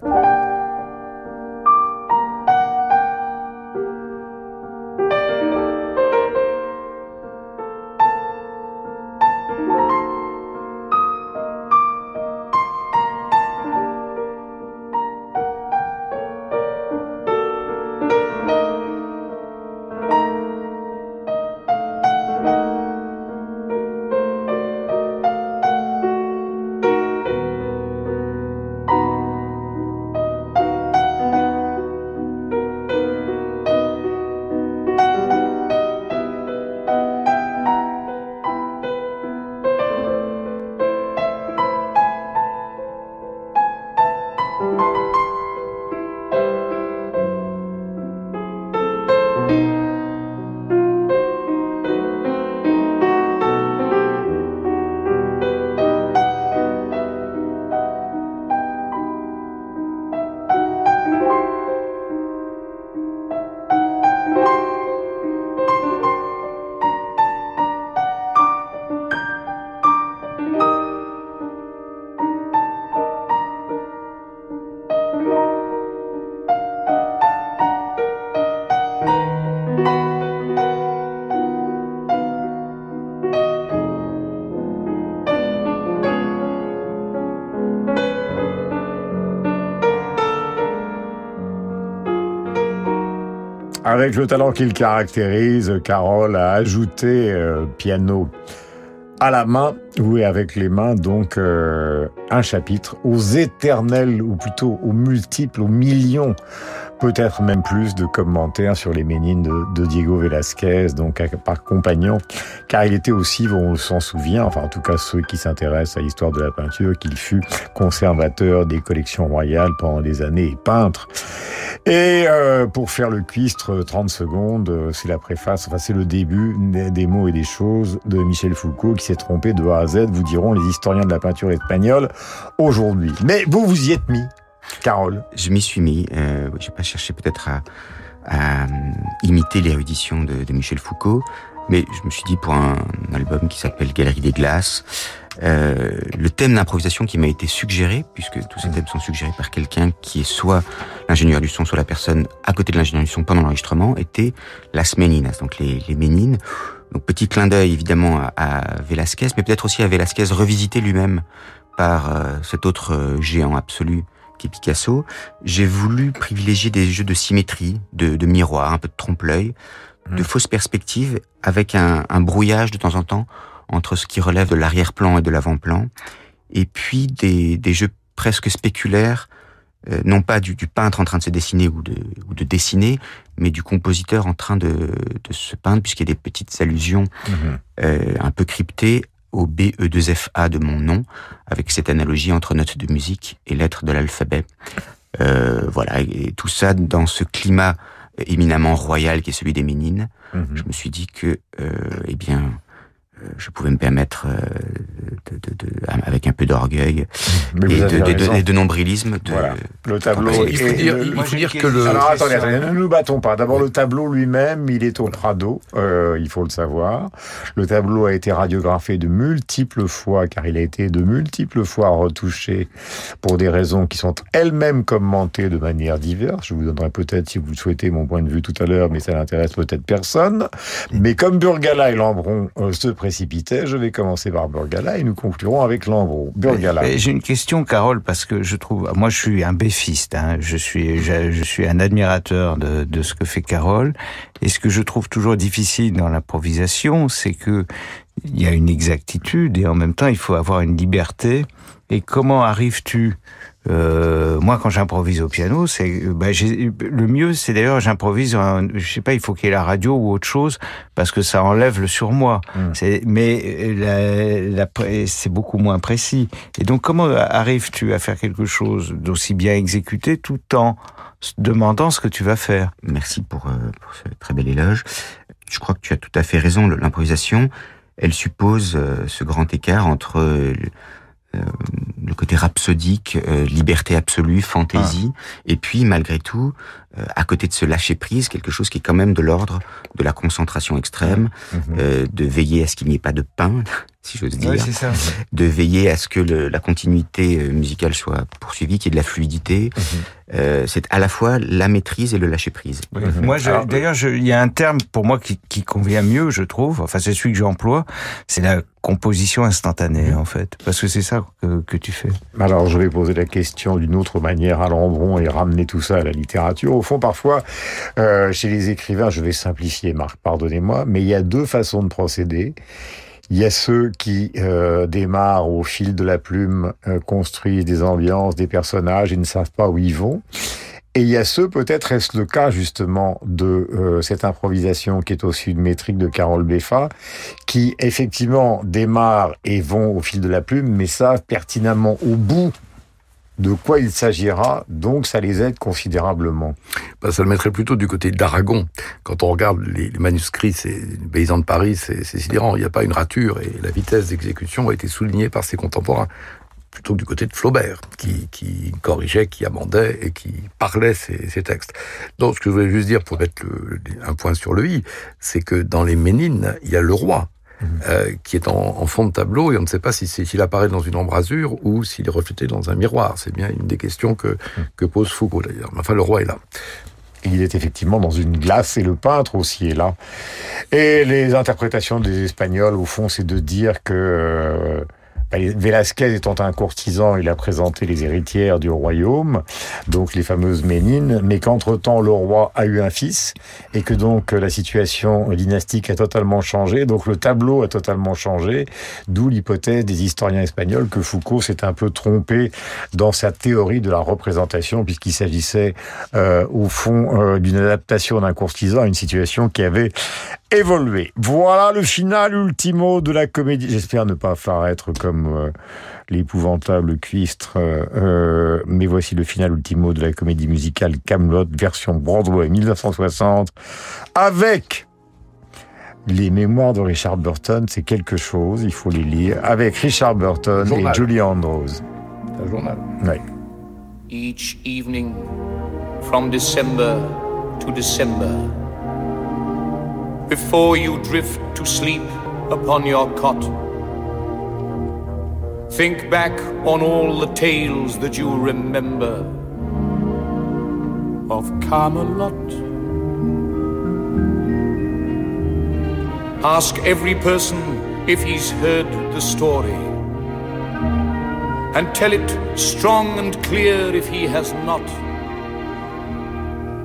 Avec le talent qu'il caractérise, Carole a ajouté euh, piano à la main, oui, avec les mains, donc euh, un chapitre aux éternels, ou plutôt aux multiples, aux millions, peut-être même plus de commentaires sur les Ménines de, Diego Velázquez, donc par compagnon, car il était aussi, on s'en souvient, enfin en tout cas ceux qui s'intéressent à l'histoire de la peinture, qu'il fut conservateur des collections royales pendant des années et peintre. Et euh, pour faire le cuistre 30 secondes, euh, c'est la préface, enfin c'est le début des mots et des choses de Michel Foucault qui s'est trompé de A à Z, vous diront les historiens de la peinture espagnole aujourd'hui. Mais vous vous y êtes mis, Carole Je m'y suis mis. Euh, je n'ai pas cherché peut-être à, à, imiter l'érudition de, de, Michel Foucault, mais je me suis dit pour un, album qui s'appelle Galerie des glaces, euh, le thème d'improvisation qui m'a été suggéré, puisque tous ces thèmes sont suggérés par quelqu'un qui est soit l'ingénieur du son, soit la personne à côté de l'ingénieur du son pendant l'enregistrement, était las meninas, donc les, les ménines. Donc petit clin d'œil évidemment à, à Velázquez, mais peut-être aussi à Velázquez revisité lui-même par euh, cet autre euh, géant absolu qui est Picasso. J'ai voulu privilégier des jeux de symétrie, de, miroir, un peu de trompe-l'œil. De fausses perspectives, avec un, un brouillage de temps en temps entre ce qui relève de l'arrière-plan et de l'avant-plan, et puis des, des, jeux presque spéculaires, euh, non pas du, du, peintre en train de se dessiner ou de, ou de dessiner, mais du compositeur en train de, de se peindre, puisqu'il y a des petites allusions mmh. euh, un peu cryptées au BE2FA de mon nom, avec cette analogie entre notes de musique et lettres de l'alphabet. Euh, voilà, et tout ça dans ce climat éminemment royal qui est celui des Ménines. Mmh. Je me suis dit que, euh, eh bien, je pouvais me permettre euh, de, de, de, avec un peu d'orgueil et, et, de, nombrilisme. Voilà. Le tableau. il faut dire, le... il faut dire que le. Alors attendez, attendez, ne nous battons pas. D'abord, le tableau lui-même, il est au Prado, euh, il faut le savoir. Le tableau a été radiographié de multiples fois, car il a été de multiples fois retouché pour des raisons qui sont elles-mêmes commentées de manière diverse. Je vous donnerai peut-être, si vous le souhaitez, mon point de vue tout à l'heure, mais ça n'intéresse peut-être personne. Mais comme Burgala et Lambron euh, se je vais commencer par Burgala et nous conclurons avec Lambron. Burgala. J'ai une question, Carole, parce que je trouve, moi je suis un béfiste, hein, je suis, je, suis un admirateur de, de ce que fait Carole, et ce que je trouve toujours difficile dans l'improvisation, c'est que il y a une exactitude et en même temps il faut avoir une liberté. Et comment arrives-tu euh, moi, quand j'improvise au piano, c'est bah, le mieux, c'est d'ailleurs j'improvise. Je sais pas, il faut qu'il y ait la radio ou autre chose parce que ça enlève le surmoi. Mm. Mais la, la, c'est beaucoup moins précis. Et donc, comment arrives-tu à faire quelque chose d'aussi bien exécuté tout en demandant ce que tu vas faire? Merci pour, euh, pour ce très bel éloge. Je crois que tu as tout à fait raison. L'improvisation, elle suppose euh, ce grand écart entre euh, le côté rhapsodique, euh, liberté absolue, fantaisie, ah. et puis malgré tout, euh, à côté de ce lâcher prise, quelque chose qui est quand même de l'ordre de la concentration extrême, mmh. euh, de veiller à ce qu'il n'y ait pas de pain, si j'ose dire, oui, ça. de veiller à ce que le, la continuité musicale soit poursuivie, qu'il y ait de la fluidité. Mmh. Euh, c'est à la fois la maîtrise et le lâcher prise. Oui. Mmh. Moi, d'ailleurs, il y a un terme pour moi qui, qui convient mieux, je trouve. Enfin, c'est celui que j'emploie. C'est la composition instantanée, en fait, parce que c'est ça que, que tu fais. Alors, je vais poser la question d'une autre manière à Lambron et ramener tout ça à la littérature. Au fond, parfois, euh, chez les écrivains, je vais simplifier, Marc, pardonnez-moi, mais il y a deux façons de procéder. Il y a ceux qui euh, démarrent au fil de la plume, euh, construisent des ambiances, des personnages, ils ne savent pas où ils vont. Et il y a ceux, peut-être est-ce le cas justement de euh, cette improvisation qui est aussi une métrique de Carole Beffa, qui effectivement démarrent et vont au fil de la plume, mais savent pertinemment au bout de quoi il s'agira, donc ça les aide considérablement. Ben, ça le mettrait plutôt du côté d'Aragon. Quand on regarde les, manuscrits, c'est paysans de Paris, c'est sidérant. Il n'y a pas une rature et la vitesse d'exécution a été soulignée par ses contemporains plutôt que du côté de Flaubert, qui, corrigeait, qui amendait et qui parlait ces, textes. Donc, ce que je voulais juste dire pour mettre un point sur le i, c'est que dans les Ménines, il y a le roi, euh, qui est en, en, fond de tableau et on ne sait pas s'il si, si apparaît dans une embrasure ou s'il est reflété dans un miroir. C'est bien une des questions que, que pose Foucault d'ailleurs. Enfin, le roi est là. Il est effectivement dans une glace et le peintre aussi est là. Et les interprétations des Espagnols, au fond, c'est de dire que euh, Velasquez étant un courtisan, il a présenté les héritières du royaume, donc les fameuses Ménines, mais qu'entre-temps le roi a eu un fils et que donc la situation dynastique a totalement changé, donc le tableau a totalement changé, d'où l'hypothèse des historiens espagnols que Foucault s'est un peu trompé dans sa théorie de la représentation puisqu'il s'agissait euh, au fond euh, d'une adaptation d'un courtisan à une situation qui avait évolué. Voilà le final ultimo de la comédie. J'espère ne pas paraître comme euh, l'épouvantable cuistre, euh, euh, mais voici le final ultimo de la comédie musicale Camelot version Broadway 1960 avec les mémoires de Richard Burton, c'est quelque chose, il faut les lire, avec Richard Burton Journal. et Julie Andrews. C'est un journal. Ouais. each evening from December to December. Before you drift to sleep upon your cot, think back on all the tales that you remember of Camelot. Ask every person if he's heard the story and tell it strong and clear if he has not.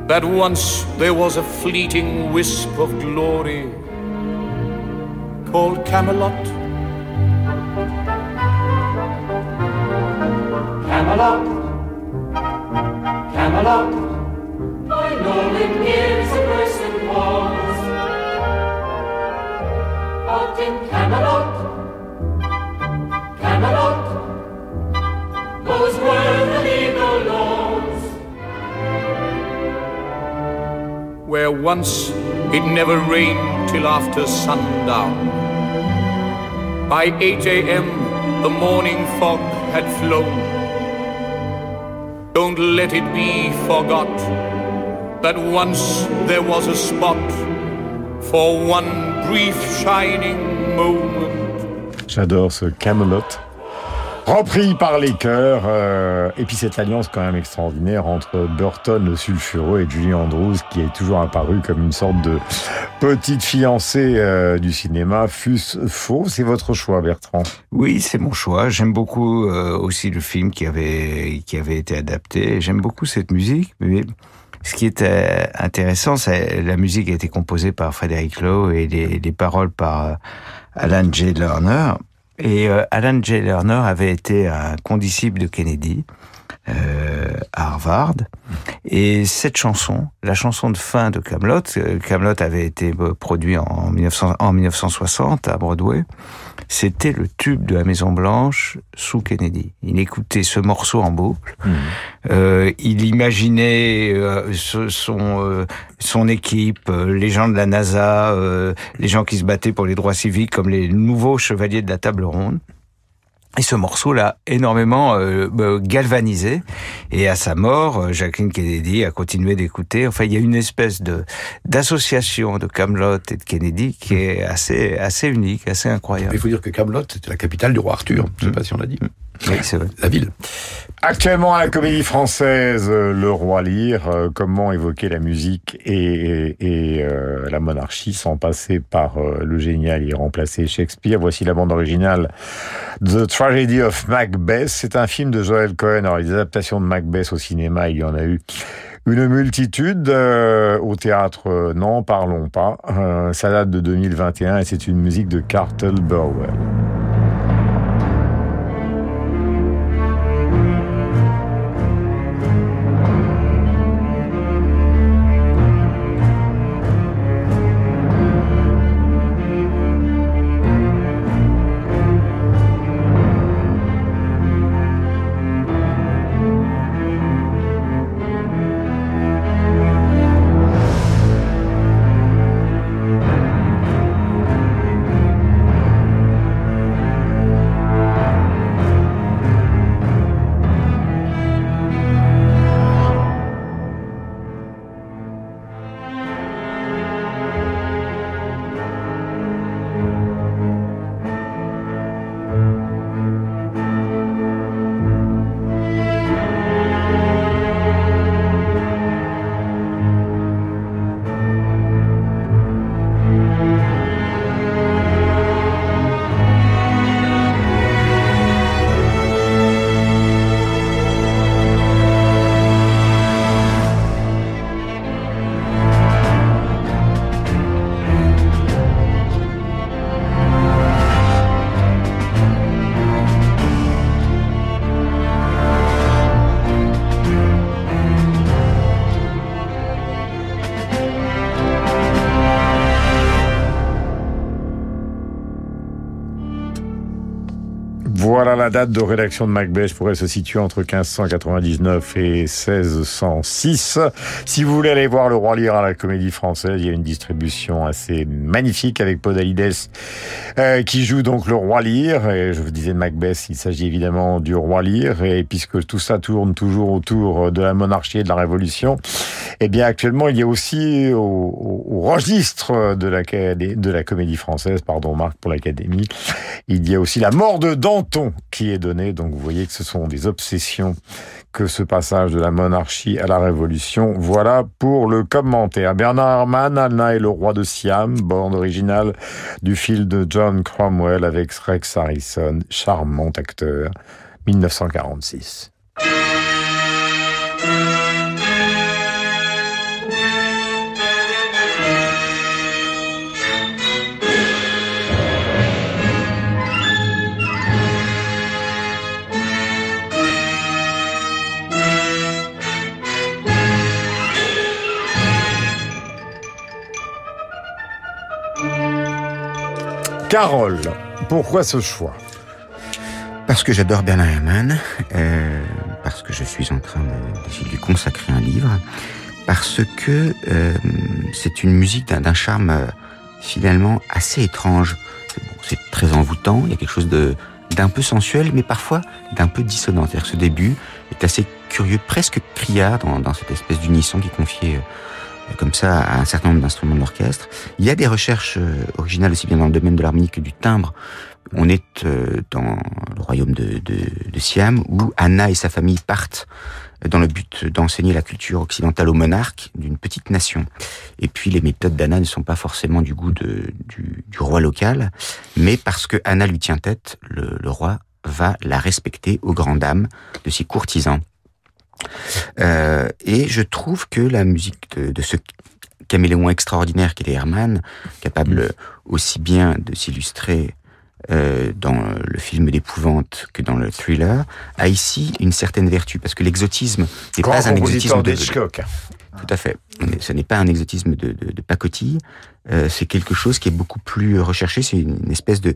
That once there was a fleeting wisp of glory called Camelot. Camelot, Camelot. I know in years a person was, but in Camelot, Camelot, goes where where once it never rained till after sundown. By 8 a.m., the morning fog had flown. Don't let it be forgot that once there was a spot for one brief shining moment. J'adore ce Camelot. Repris par les chœurs, euh, et puis cette alliance quand même extraordinaire entre Burton le sulfureux et Julie Andrews qui est toujours apparue comme une sorte de petite fiancée euh, du cinéma, fût-ce faux? C'est votre choix Bertrand Oui, c'est mon choix. J'aime beaucoup euh, aussi le film qui avait qui avait été adapté. J'aime beaucoup cette musique, mais ce qui est euh, intéressant, c'est la musique a été composée par Frédéric Lowe et les, les paroles par euh, Alan J. Lerner. Et euh, Alan J. Lerner avait été un condisciple de Kennedy euh, à Harvard. Et cette chanson, la chanson de fin de Camelot, euh, Camelot avait été euh, produit en, 1900 en 1960 à Broadway. C'était le tube de la Maison Blanche sous Kennedy. Il écoutait ce morceau en boucle. Euh, il imaginait euh, ce- son son équipe, les gens de la NASA, les gens qui se battaient pour les droits civiques comme les nouveaux chevaliers de la table ronde. Et ce morceau l'a énormément euh, euh, galvanisé. Et à sa mort, euh, Jacqueline Kennedy a continué d'écouter. Enfin, il y a une espèce de d'association de Camelot et de Kennedy qui est assez assez unique, assez incroyable. Il faut dire que Camelot, c'était la capitale du roi Arthur. Je ne sais pas si on l'a dit. Oui, c'est vrai. La ville. Actuellement à la comédie française Le Roi Lear, euh, comment évoquer la musique et, et, euh, la monarchie sans passer par euh, le génial et remplacer Shakespeare? Voici la bande originale The Tragedy of Macbeth. C'est un film de Joel Cohen. Alors les adaptations de Macbeth au cinéma, il y en a eu une multitude. Euh, au théâtre, euh, n'en parlons pas. Euh, ça date de 2021 et c'est une musique de Cartel Burwell. La date de rédaction de Macbeth pourrait se situer entre 1599 et 1606. Si vous voulez aller voir le roi lire à la comédie française, il y a une distribution assez magnifique avec Podalides euh, qui joue donc le roi lire. Et je vous disais de Macbeth, il s'agit évidemment du roi lire. Et puisque tout ça tourne toujours autour de la monarchie et de la révolution, eh bien actuellement il y a aussi au, registre de la, de la comédie française, pardon Marc pour l'Académie, il y a aussi la mort de Danton qui est donnée. Donc vous voyez que ce sont des obsessions que ce passage de la monarchie à la révolution. Voilà pour le commentaire. Bernard Herrmann, Anna et le roi de Siam, bande originale du film de John Cromwell avec Rex Harrison, charmant acteur, 1946. Carole, pourquoi ce choix? Parce que j'adore Bernard Herrmann, euh, parce que je suis en train de- lui consacrer un livre, parce que euh, c'est une musique d'un charme euh, finalement assez étrange. C'est très envoûtant, il y a quelque chose d'un peu sensuel, mais parfois d'un peu dissonant. C'est-à-dire que ce début est assez curieux, presque criard dans, cette espèce d'unisson qui euh, comme ça à un certain nombre d'instruments de l'orchestre. Il y a des recherches euh, originales aussi bien dans le domaine de l'harmonie que du timbre. On est euh, dans le royaume de, de, de Siam où Anna et sa famille partent dans le but d'enseigner la culture occidentale aux monarques d'une petite nation. Et puis les méthodes d'Anna ne sont pas forcément du goût de, du, du roi local, mais parce que Anna lui tient tête, le, le roi va la respecter aux grandes dames de ses courtisans. Euh, et je trouve que la musique de, de ce caméléon extraordinaire qu'est Herman, capable aussi bien de s'illustrer euh, dans le film d'épouvante que dans le thriller, a ici une certaine vertu, parce que l'exotisme n'est pas un exotisme de... d'Hitchcock. Tout à fait. Ce n'est pas un exotisme de, de, de pacotille, euh, c'est quelque chose qui est beaucoup plus recherché, c'est une espèce de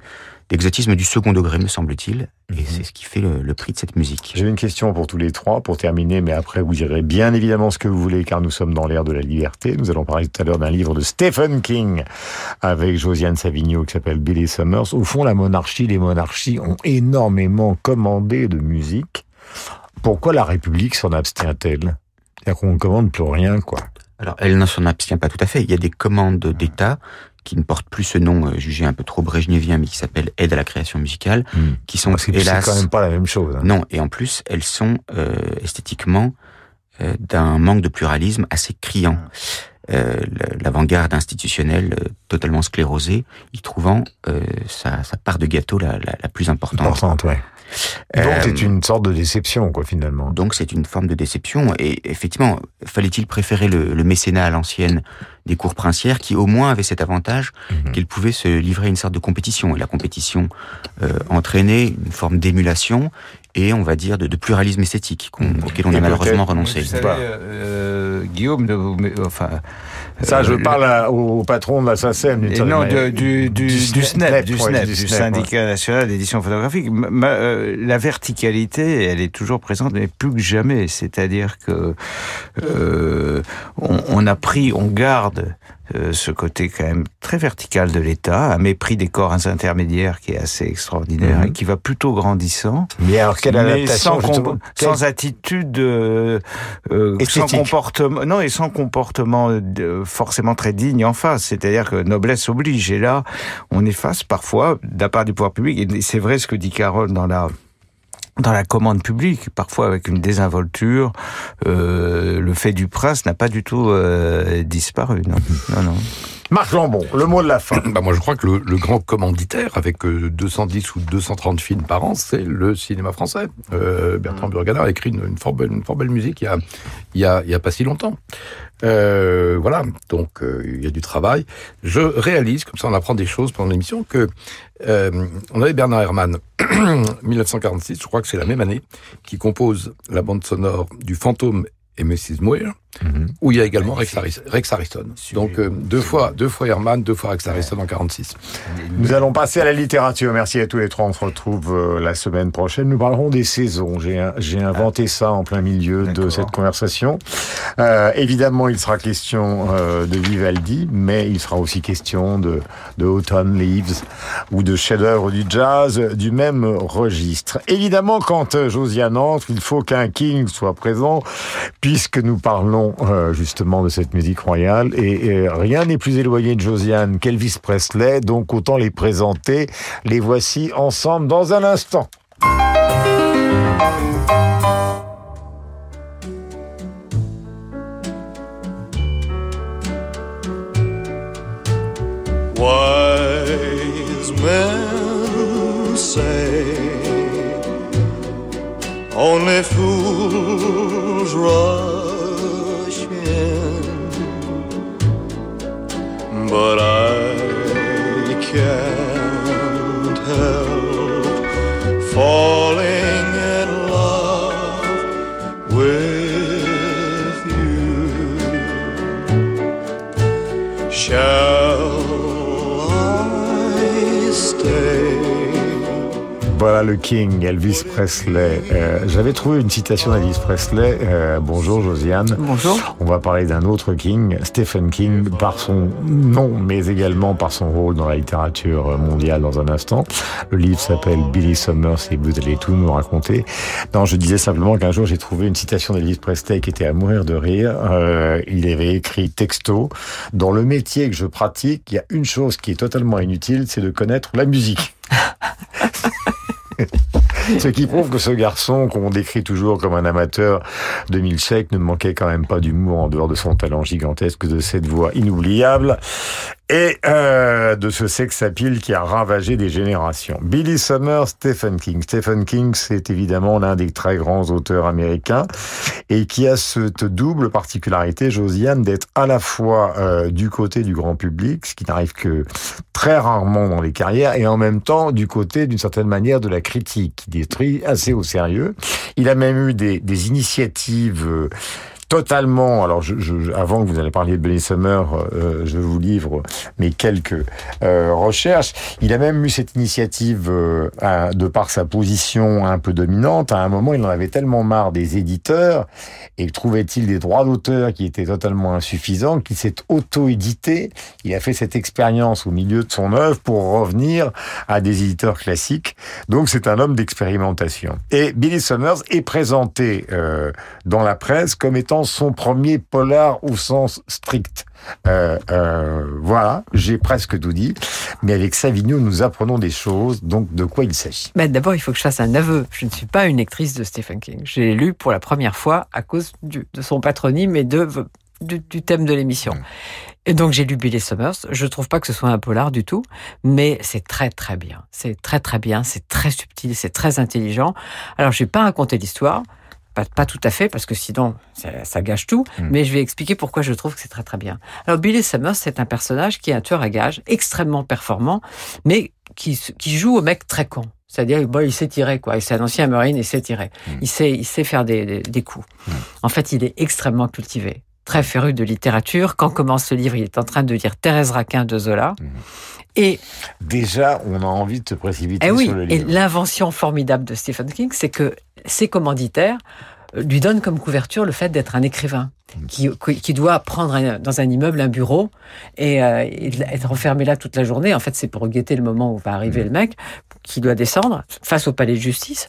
d'exotisme du second degré, me semble-t-il, et c'est ce qui fait le, le prix de cette musique. J'ai une question pour tous les trois, pour terminer, mais après vous direz bien évidemment ce que vous voulez, car nous sommes dans l'ère de la liberté. Nous allons parler tout à l'heure d'un livre de Stephen King avec Josiane Savigno qui s'appelle Billy Summers. Au fond, la monarchie, les monarchies ont énormément commandé de musique. Pourquoi la République s'en abstient-elle? C'est-à-dire qu'on ne commande plus rien, quoi. Alors, elle ne s'en abstient pas tout à fait. Il y a des commandes d'État qui ne portent plus ce nom euh, jugé un peu trop brejnevien, mais qui s'appelle aide à la création musicale, qui sont Parce que c'est quand même pas la même chose. hein. non. Et en plus, elles sont euh, esthétiquement euh, d'un manque de pluralisme assez criant. Euh, L'avant-garde institutionnelle euh, totalement sclérosée, y trouvant euh, sa, sa part de gâteau la, la, la plus importante. Importante, ouais. Donc Euh, c'est une sorte de déception, quoi, finalement. donc c'est une forme de déception. Et effectivement, fallait-il préférer le, le mécénat à l'ancienne des cours princières qui au moins avaient cet avantage Mhm. qu'ils pouvaient se livrer à une sorte de compétition. Et la compétition euh, entraînait une forme d'émulation et on va dire de, de pluralisme esthétique qu'on- auquel on Et a malheureusement renoncé. Vous savez, euh, Guillaume, de vous, mais, enfin. Ça, je euh, parle à- au patron de la SACEM. Et non, de- du, du, du, SNEP, SNEP, du SNEP, du du SNEP, Syndicat national d'édition photographique. Ma- euh, la verticalité, elle est toujours présente, mais plus que jamais. C'est-à-dire que euh, on, on a pris, on garde euh, ce côté quand même très vertical de l'État, à mépris des corps intermédiaires qui est assez extraordinaire Mhm. et qui va plutôt grandissant. Mais alors, quelle Mais adaptation, sans, justement, com- quelle- sans attitude, euh, euh, sans comportement, non, et sans comportement euh, forcément très digne en face. C'est-à-dire que noblesse oblige. Et là, on est face parfois, de la part du pouvoir public, et c'est vrai ce que dit Carole dans la dans la commande publique, parfois avec une désinvolture, euh, le fait du prince n'a pas du tout euh, disparu. Non, non, non. Marc Lambon, le mot de la fin. Bah moi, je crois que le, le grand commanditaire, avec euh, 210 ou 230 films par an, c'est le cinéma français. Euh, Bertrand Burgala a écrit une, une, fort belle, une fort belle musique il y a, il y a, il y a pas si longtemps. Euh, voilà, donc euh, il y a du travail. Je réalise, comme ça on apprend des choses pendant l'émission, que euh, on avait Bernard Herrmann, 1946, je crois que c'est la même année, qui compose la bande sonore du Fantôme et Mrs. Muir, où il y a également Rex, Harris- Rex Harrison. Donc euh, deux fois, deux fois Herman, deux fois Rex Harrison en 46. Nous allons passer à la littérature. Merci à tous les trois. On se retrouve euh, la semaine prochaine. Nous parlerons des saisons. J'ai j'ai inventé ça en plein milieu de cette conversation. Euh, évidemment, il sera question euh, de Vivaldi, mais il sera aussi question de, de Autumn Leaves ou de chefs-d'œuvre du jazz du même registre. Évidemment, quand Josiane entre, il faut qu'un king soit présent, puisque nous parlons euh, justement de cette musique royale. Et, rien n'est plus éloigné de Josiane qu'Elvis Presley, donc autant les présenter. Les voici ensemble dans un instant. Wise men say but I can't help falling in love with you. Shall I stay? Voilà le King, Elvis Presley. Euh, J'avais trouvé une citation d'Elvis Presley. Euh, bonjour Josiane. Bonjour. On va parler d'un autre King, Stephen King, par son nom, mais également par son rôle dans la littérature mondiale dans un instant. Le livre s'appelle Billy Summers et vous allez tout nous raconter. Non, je disais simplement qu'un jour j'ai trouvé une citation d'Elvis Presley qui était à mourir de rire. Euh, il avait écrit texto, dans le métier que je pratique, il y a une chose qui est totalement inutile, c'est de connaître la musique. Ce qui prouve que ce garçon, qu'on décrit toujours comme un amateur de mille siècles, ne manquait quand même pas d'humour en dehors de son talent gigantesque, de cette voix inoubliable et euh, de ce sex appeal qui a ravagé des générations. Billy Summers, Stephen King. Stephen King, c'est évidemment l'un des très grands auteurs américains et qui a cette double particularité, Josiane, d'être à la fois euh, du côté du grand public, ce qui n'arrive que très rarement dans les carrières, et en même temps du côté d'une certaine manière de la critique, qui détruit assez au sérieux. Il a même eu des, des initiatives euh, totalement. Alors, je, je, avant que vous allez parler de Benny Summer, euh, je vous livre mes quelques euh, recherches. Il a même eu cette initiative euh, de par sa position un peu dominante. À un moment, il en avait tellement marre des éditeurs et trouvait-il des droits d'auteur qui étaient totalement insuffisants qu'il s'est auto-édité. Il a fait cette expérience au milieu de son œuvre pour revenir à des éditeurs classiques. Donc, c'est un homme d'expérimentation. Et Billy Summers est présenté euh, dans la presse comme étant son premier polar au sens strict. Euh, euh, voilà, j'ai presque tout dit. Mais avec Savigno, nous apprenons des choses. Donc, de quoi il s'agit Bah, D'abord, il faut que je fasse un aveu. Je ne suis pas une lectrice de Stephen King. J'ai lu pour la première fois à cause du- de son patronyme et de, du, du thème de l'émission. Et donc, j'ai lu Billy Summers. Je trouve pas que ce soit un polar du tout, mais c'est très, très bien. C'est très, très bien. C'est très subtil. C'est très intelligent. Alors, je vais pas raconter l'histoire. Pas, pas tout à fait, parce que sinon, ça, ça gâche tout. Mais je vais expliquer pourquoi je trouve que c'est très, très bien. Alors, Billy Summers, c'est un personnage qui est un tueur à gages extrêmement performant, mais qui, qui joue au mec très con. C'est-à-dire, bon, il sait tirer, quoi. C'est un ancien marine, il sait tirer. Il sait, il sait faire des, des, des coups. En fait, il est extrêmement cultivé. Très féru de littérature. Quand commence ce livre, il est en train de lire Thérèse Raquin de Zola. Et déjà, on a envie de se précipiter eh oui, sur le et livre. l'invention formidable de Stephen King, c'est que ses commanditaires euh, lui donnent comme couverture le fait d'être un écrivain qui, qui doit prendre un- dans un immeuble un bureau et, euh, et être enfermé là toute la journée. En fait, c'est pour guetter le moment où va arriver le mec qui doit descendre face au palais de justice.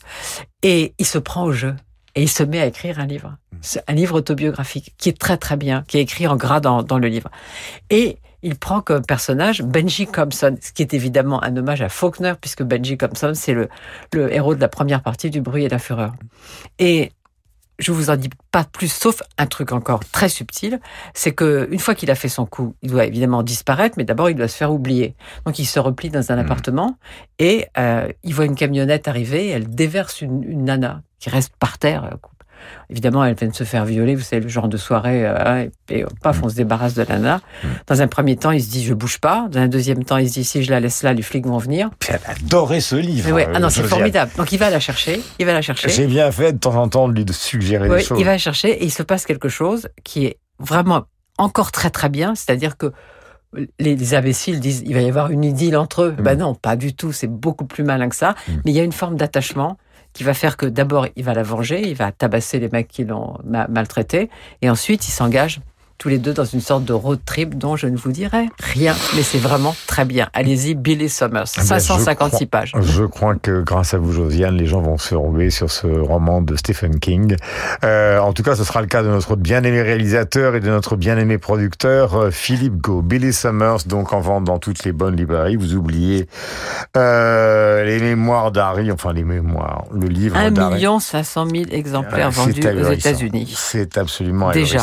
Et il se prend au jeu et il se met à écrire un livre, C'est un livre autobiographique qui est très très bien, qui est écrit en gras dans, dans le livre. Et il prend comme personnage Benji Compson, ce qui est évidemment un hommage à Faulkner, puisque Benji Compson, c'est le, le héros de la première partie du bruit et la fureur. Et je vous en dis pas plus, sauf un truc encore très subtil, c'est que une fois qu'il a fait son coup, il doit évidemment disparaître, mais d'abord il doit se faire oublier. Donc il se replie dans un appartement et euh, il voit une camionnette arriver, et elle déverse une, une nana qui reste par terre, euh, Évidemment, elle vient de se faire violer, vous savez, le genre de soirée, euh, et, et paf, on se débarrasse de la nana. Dans un premier temps, il se dit, je bouge pas. Dans un deuxième temps, il se dit, si je la laisse là, les flics vont venir. Puis elle adorait ce livre. Ouais, ah non, euh, c'est formidable. Donc il va la chercher, il va la chercher. J'ai bien fait de temps en temps de lui suggérer des choses. il va la chercher et il se passe quelque chose qui est vraiment encore très très bien, c'est-à-dire que les, les imbéciles disent il va y avoir une idylle entre eux. Ben non, pas du tout, c'est beaucoup plus malin que ça. Mais il y a une forme d'attachement qui va faire que d'abord il va la venger, il va tabasser les mecs qui l'ont ma- maltraité, et ensuite ils s'engagent tous les deux dans une sorte de road trip dont je ne vous dirai rien, mais c'est vraiment très bien. Allez-y, Billy Summers, Eh ben, je 556 crois- pages. Je crois que grâce à vous, Josiane, les gens vont se ruer sur ce roman de Stephen King. Euh, en tout cas, ce sera le cas de notre bien-aimé réalisateur et de notre bien-aimé producteur, euh, Philippe Go. Billy Summers, donc en vente dans toutes les bonnes librairies. Vous oubliez euh, les mémoires d'Harry, enfin les mémoires, le livre 1 d'Harry. million 500 000 exemplaires c'est vendus aux. États-Unis. C'est absolument Déjà.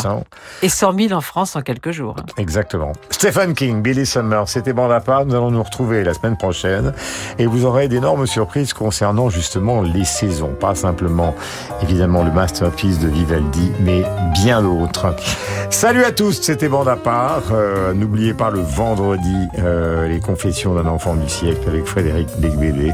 Et 100 000 en France en quelques jours. Exactement. Stephen King, Billy Summers, c'était bon à part. Nous allons nous retrouver la semaine prochaine et vous aurez d'énormes surprises concernant justement les saisons. Pas simplement, évidemment, le masterpiece de Vivaldi, mais bien d'autres. Salut à tous, c'était bon à part. Euh, N'oubliez pas le vendredi, euh, les confessions d'un enfant du siècle avec Frédéric Becbédé.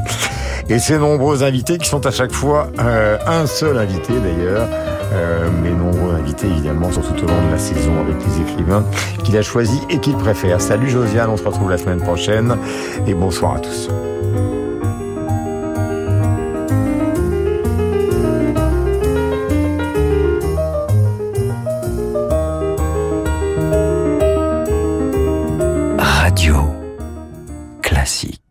Et ses nombreux invités qui sont à chaque fois euh, un seul invité d'ailleurs euh, nombreux invités évidemment sur tout au long de la saison avec les écrivains qu'il a choisis et qu'il préfère. Salut Josiane, on se retrouve la semaine prochaine et bonsoir à tous. Radio classique.